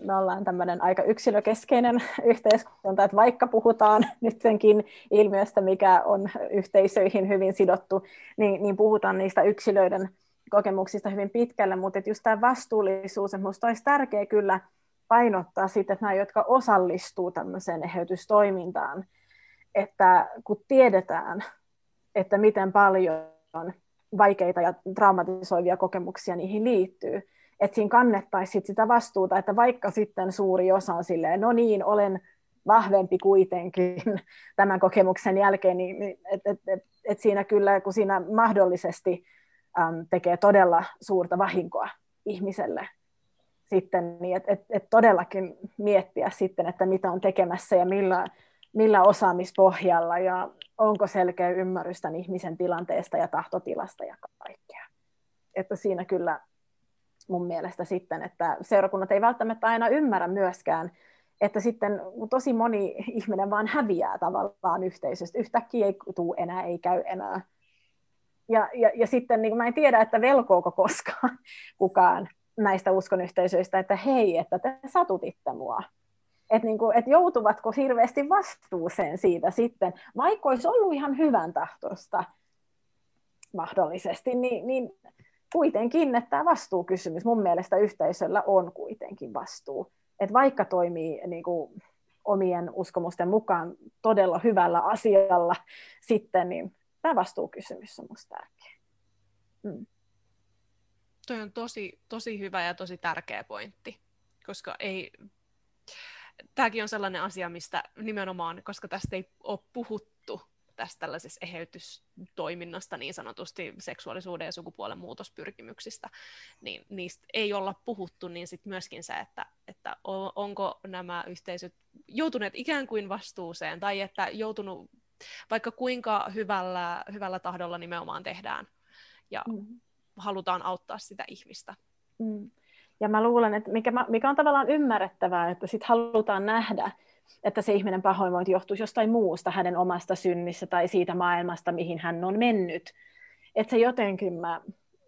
Speaker 3: me ollaan tämmöinen aika yksilökeskeinen yhteiskunta, että vaikka puhutaan nytkin ilmiöstä, mikä on yhteisöihin hyvin sidottu, niin, niin puhutaan niistä yksilöiden kokemuksista hyvin pitkälle, mutta just tämä vastuullisuus, että minusta olisi tärkeää kyllä painottaa sitten, että nämä, jotka osallistuu tämmöiseen eheytystoimintaan, että kun tiedetään, että miten paljon vaikeita ja traumatisoivia kokemuksia niihin liittyy, että siinä kannettaisiin sitä vastuuta, että vaikka sitten suuri osa on silleen, no niin, olen vahvempi kuitenkin tämän kokemuksen jälkeen, niin että et, et, et siinä kyllä, kun siinä mahdollisesti äm, tekee todella suurta vahinkoa ihmiselle, sitten, niin että et, et todellakin miettiä sitten, että mitä on tekemässä ja millä, millä osaamispohjalla ja onko selkeä ymmärrys tämän ihmisen tilanteesta ja tahtotilasta ja kaikkea. Että siinä kyllä mun mielestä sitten, että seurakunnat ei välttämättä aina ymmärrä myöskään, että sitten tosi moni ihminen vaan häviää tavallaan yhteisöstä. Yhtäkkiä ei tule enää, ei käy enää. Ja, ja, ja sitten niin mä en tiedä, että velkooko koskaan kukaan näistä uskonyhteisöistä, että hei, että te satutitte mua. Että niin et joutuvatko hirveästi vastuuseen siitä sitten, vaikka olisi ollut ihan hyvän tahtosta mahdollisesti, niin, niin kuitenkin, että tämä vastuukysymys mun mielestä yhteisöllä on kuitenkin vastuu. Että vaikka toimii niin kuin, omien uskomusten mukaan todella hyvällä asialla sitten, niin tämä vastuukysymys on minusta tärkeä. Mm.
Speaker 1: Toi on tosi, tosi hyvä ja tosi tärkeä pointti, koska ei, tämäkin on sellainen asia, mistä nimenomaan, koska tästä ei ole puhuttu tästä tällaisesta eheytystoiminnasta niin sanotusti seksuaalisuuden ja sukupuolen muutospyrkimyksistä, niin niistä ei olla puhuttu, niin sitten myöskin se, että, että onko nämä yhteisöt joutuneet ikään kuin vastuuseen tai että joutunut vaikka kuinka hyvällä, hyvällä tahdolla nimenomaan tehdään ja mm. halutaan auttaa sitä ihmistä.
Speaker 3: Mm. Ja mä luulen, että mikä, mikä on tavallaan ymmärrettävää, että sit halutaan nähdä, että se ihminen pahoinvointi johtuisi jostain muusta hänen omasta synnissä tai siitä maailmasta, mihin hän on mennyt. Että se jotenkin mä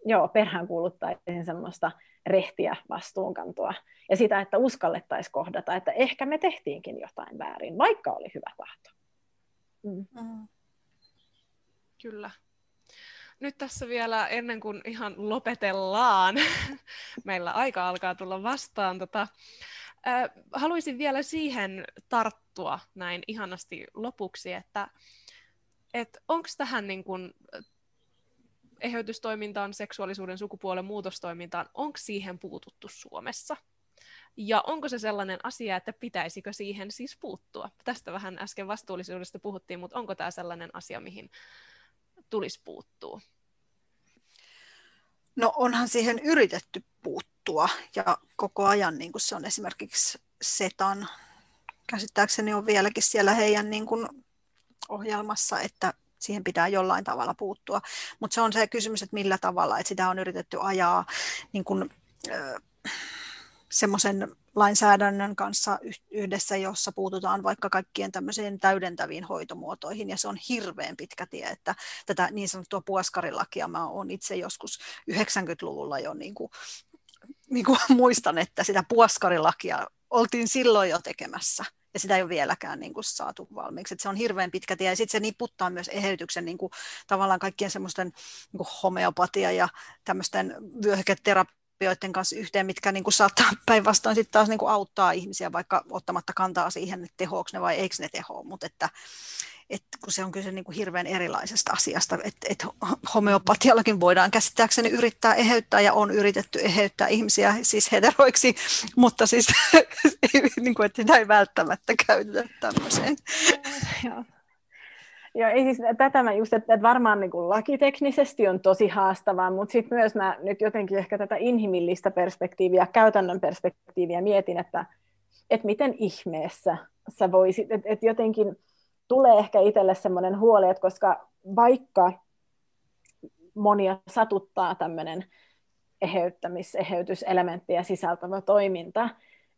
Speaker 3: joo, perään kuuluttaisin semmoista rehtiä vastuunkantoa. Ja sitä, että uskallettaisiin kohdata, että ehkä me tehtiinkin jotain väärin, vaikka oli hyvä tahto.
Speaker 1: Mm. Mm. Kyllä. Nyt tässä vielä ennen kuin ihan lopetellaan, meillä aika alkaa tulla vastaan. Tota, haluaisin vielä siihen tarttua näin ihanasti lopuksi, että et onko tähän niin kun, eheytystoimintaan, seksuaalisuuden sukupuolen muutostoimintaan, onko siihen puututtu Suomessa? Ja onko se sellainen asia, että pitäisikö siihen siis puuttua? Tästä vähän äsken vastuullisuudesta puhuttiin, mutta onko tämä sellainen asia, mihin tulisi puuttua?
Speaker 2: No onhan siihen yritetty puuttua ja koko ajan niin kuin se on esimerkiksi SETAN, käsittääkseni on vieläkin siellä heidän niin kuin ohjelmassa, että siihen pitää jollain tavalla puuttua. Mutta se on se kysymys, että millä tavalla, että sitä on yritetty ajaa niin kuin, äh, semmoisen lainsäädännön kanssa yhdessä, jossa puututaan vaikka kaikkien tämmöisiin täydentäviin hoitomuotoihin, ja se on hirveän pitkä tie, että tätä niin sanottua puoskarilakia mä oon itse joskus 90-luvulla jo niin kuin, niin kuin muistan, että sitä puoskarilakia oltiin silloin jo tekemässä, ja sitä ei ole vieläkään niin kuin, saatu valmiiksi. Et se on hirveän pitkä tie, ja sitten se niputtaa myös eheytyksen niin kuin, tavallaan kaikkien semmoisten niin homeopatia ja tämmöisten vyöhyketerapia terapioiden kanssa yhteen, mitkä niin kuin saattaa päinvastoin sitten taas niin kuin auttaa ihmisiä, vaikka ottamatta kantaa siihen, että tehoako ne vai eikö ne tehoa, mutta että, että kun se on kyse niin kuin hirveän erilaisesta asiasta, että, että homeopatiallakin voidaan käsittääkseni yrittää eheyttää ja on yritetty eheyttää ihmisiä siis heteroiksi, mutta siis niin kuin, että sitä ei välttämättä käytetä tämmöiseen.
Speaker 3: Joo. Joo, ei siis, tätä mä just, että, että varmaan niin kuin lakiteknisesti on tosi haastavaa, mutta sitten myös mä nyt jotenkin ehkä tätä inhimillistä perspektiiviä, käytännön perspektiiviä mietin, että, että miten ihmeessä sä voisit, että, että jotenkin tulee ehkä itselle semmoinen huoli, että koska vaikka monia satuttaa tämmöinen eheyttämis, eheytyselementtiä sisältävä toiminta,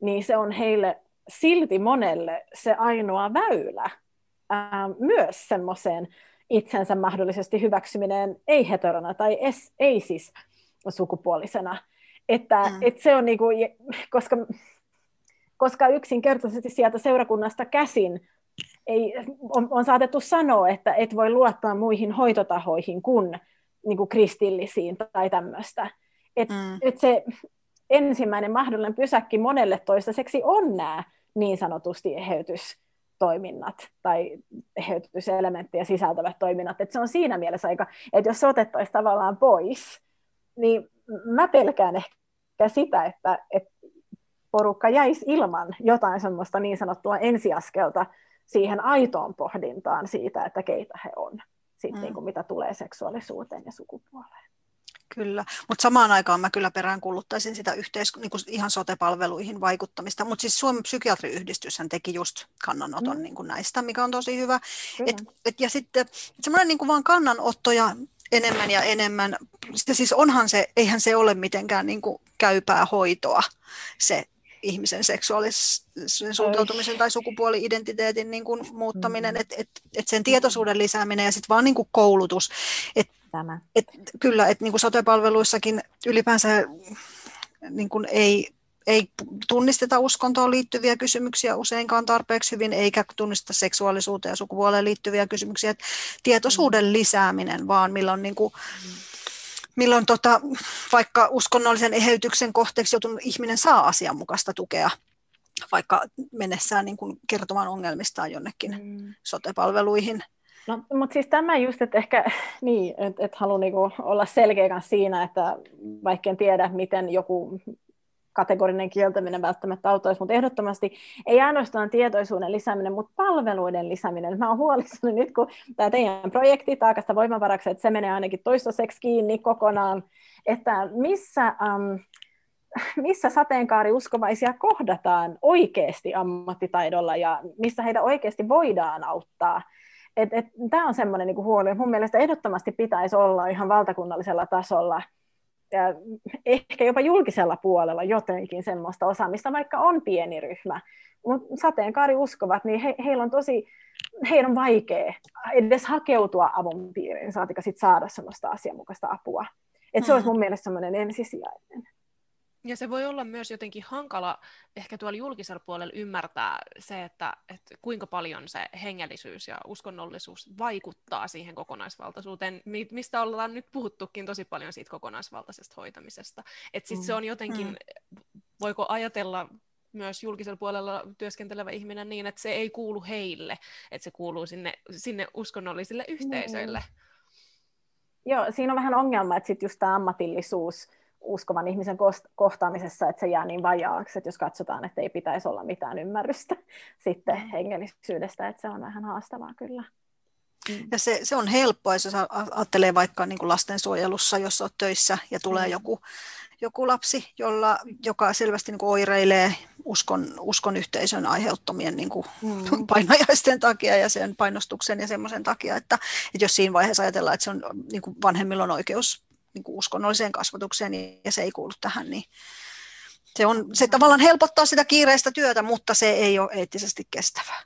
Speaker 3: niin se on heille silti monelle se ainoa väylä myös semmoiseen itsensä mahdollisesti hyväksyminen ei-heterona tai es, ei siis sukupuolisena. Että mm. et se on niinku, koska, koska yksinkertaisesti sieltä seurakunnasta käsin ei, on, on saatettu sanoa, että et voi luottaa muihin hoitotahoihin kuin, niin kuin kristillisiin tai tämmöistä. Et, mm. et se ensimmäinen mahdollinen pysäkki monelle toistaiseksi on nämä niin sanotusti eheytys toiminnat tai eheytyselementtejä sisältävät toiminnat. Et se on siinä mielessä aika, että jos se otettaisiin tavallaan pois, niin mä pelkään ehkä sitä, että, että porukka jäisi ilman jotain semmoista niin sanottua ensiaskelta siihen aitoon pohdintaan siitä, että keitä he on, sit mm. niin kuin mitä tulee seksuaalisuuteen ja sukupuoleen.
Speaker 2: Kyllä, mutta samaan aikaan mä kyllä peräänkuluttaisin sitä yhteis- niin kuin ihan sotepalveluihin vaikuttamista, mutta siis Suomen psykiatriyhdistyshän teki just kannanoton mm. niin kuin näistä, mikä on tosi hyvä. Et, et, ja sitten semmoinen niin kuin vaan kannanottoja enemmän ja enemmän, ja siis onhan se, eihän se ole mitenkään niin kuin käypää hoitoa se ihmisen seksuaalisen suuntautumisen tai sukupuoli-identiteetin niin kuin muuttaminen, mm. että et, et sen tietoisuuden lisääminen ja sitten vaan niin kuin koulutus, että tämä. Et, kyllä, että niin sotepalveluissakin ylipäänsä niin kuin ei, ei tunnisteta uskontoon liittyviä kysymyksiä useinkaan tarpeeksi hyvin, eikä tunnisteta seksuaalisuuteen ja sukupuoleen liittyviä kysymyksiä. Et tietoisuuden mm. lisääminen vaan, milloin, niin kuin, milloin tota, vaikka uskonnollisen eheytyksen kohteeksi joutunut ihminen saa asianmukaista tukea vaikka mennessään niin kuin kertomaan ongelmistaan jonnekin mm. sotepalveluihin.
Speaker 3: No, mutta siis tämä just, että ehkä niin, että et haluan niinku olla selkeä siinä, että vaikka en tiedä, miten joku kategorinen kieltäminen välttämättä auttaisi, mutta ehdottomasti ei ainoastaan tietoisuuden lisääminen, mutta palveluiden lisääminen. Mä oon huolissani nyt, kun tämä teidän projekti taakasta voimavaraksi, että se menee ainakin toistaiseksi kiinni kokonaan, että missä, ähm, missä sateenkaariuskovaisia kohdataan oikeasti ammattitaidolla ja missä heitä oikeasti voidaan auttaa. Tämä on semmoinen niin huoli. Mun mielestä ehdottomasti pitäisi olla ihan valtakunnallisella tasolla ja ehkä jopa julkisella puolella jotenkin semmoista osaamista, vaikka on pieni ryhmä. Mutta sateenkaari uskovat, niin he, heillä on tosi, heidän on vaikea edes hakeutua avun piiriin, saatika sit saada semmoista asianmukaista apua. Et se mm. olisi mun mielestä semmoinen ensisijainen.
Speaker 1: Ja se voi olla myös jotenkin hankala ehkä tuolla julkisella puolella ymmärtää se, että, että kuinka paljon se hengellisyys ja uskonnollisuus vaikuttaa siihen kokonaisvaltaisuuteen, mistä ollaan nyt puhuttukin tosi paljon siitä kokonaisvaltaisesta hoitamisesta. Että sitten mm. se on jotenkin, mm. voiko ajatella myös julkisella puolella työskentelevä ihminen niin, että se ei kuulu heille, että se kuuluu sinne, sinne uskonnollisille yhteisöille. Mm.
Speaker 3: Joo, siinä on vähän ongelma, että sitten just tämä ammatillisuus, uskovan ihmisen kohtaamisessa, että se jää niin vajaaksi, että jos katsotaan, että ei pitäisi olla mitään ymmärrystä sitten mm. hengellisyydestä, että se on vähän haastavaa kyllä.
Speaker 2: Mm. Ja se, se on helppoa, jos ajattelee vaikka niin kuin lastensuojelussa, jos olet töissä ja tulee mm. joku, joku lapsi, jolla, joka selvästi niin kuin oireilee uskon, uskon yhteisön aiheuttamien niin kuin mm. painajaisten takia ja sen painostuksen ja semmoisen takia, että, että jos siinä vaiheessa ajatellaan, että se on, niin kuin vanhemmilla on oikeus niin kuin uskonnolliseen kasvatukseen ja se ei kuulu tähän, niin se, on, se tavallaan helpottaa sitä kiireistä työtä, mutta se ei ole eettisesti kestävää.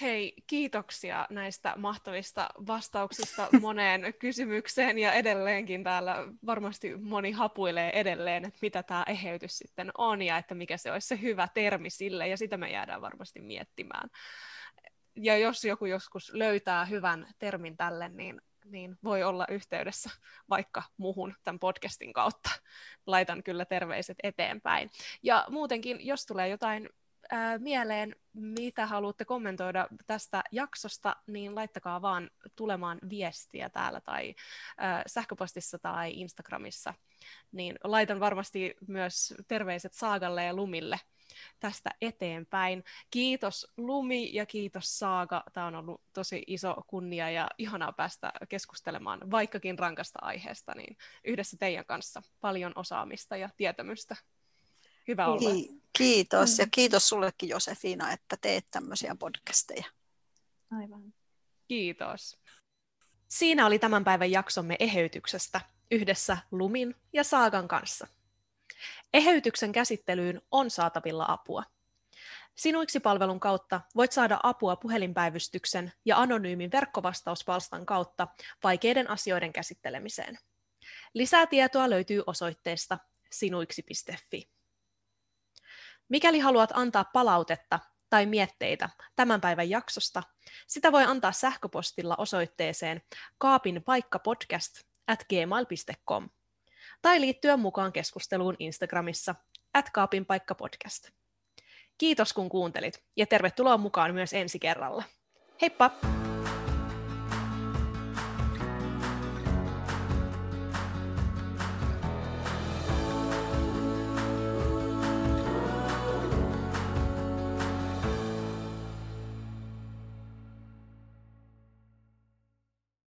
Speaker 1: Hei, kiitoksia näistä mahtavista vastauksista moneen kysymykseen ja edelleenkin täällä varmasti moni hapuilee edelleen, että mitä tämä eheytys sitten on ja että mikä se olisi se hyvä termi sille ja sitä me jäädään varmasti miettimään. Ja jos joku joskus löytää hyvän termin tälle, niin niin voi olla yhteydessä vaikka muhun tämän podcastin kautta. Laitan kyllä terveiset eteenpäin. Ja muutenkin, jos tulee jotain ää, mieleen, mitä haluatte kommentoida tästä jaksosta, niin laittakaa vaan tulemaan viestiä täällä tai ää, sähköpostissa tai Instagramissa. Niin laitan varmasti myös terveiset Saagalle ja Lumille tästä eteenpäin. Kiitos Lumi ja kiitos Saaga. Tämä on ollut tosi iso kunnia ja ihanaa päästä keskustelemaan, vaikkakin rankasta aiheesta, niin yhdessä teidän kanssa paljon osaamista ja tietämystä. Hyvä olla.
Speaker 2: Kiitos ja kiitos sullekin Josefina, että teet tämmöisiä podcasteja.
Speaker 3: Aivan.
Speaker 1: Kiitos. Siinä oli tämän päivän jaksomme eheytyksestä yhdessä Lumin ja Saagan kanssa. Eheytyksen käsittelyyn on saatavilla apua. Sinuiksi-palvelun kautta voit saada apua puhelinpäivystyksen ja anonyymin verkkovastauspalstan kautta vaikeiden asioiden käsittelemiseen. Lisää tietoa löytyy osoitteesta sinuiksi.fi. Mikäli haluat antaa palautetta tai mietteitä tämän päivän jaksosta, sitä voi antaa sähköpostilla osoitteeseen kaapinpaikkapodcast at gmail.com tai liittyä mukaan keskusteluun Instagramissa at kaapinpaikkapodcast. Kiitos kun kuuntelit ja tervetuloa mukaan myös ensi kerralla. Heippa!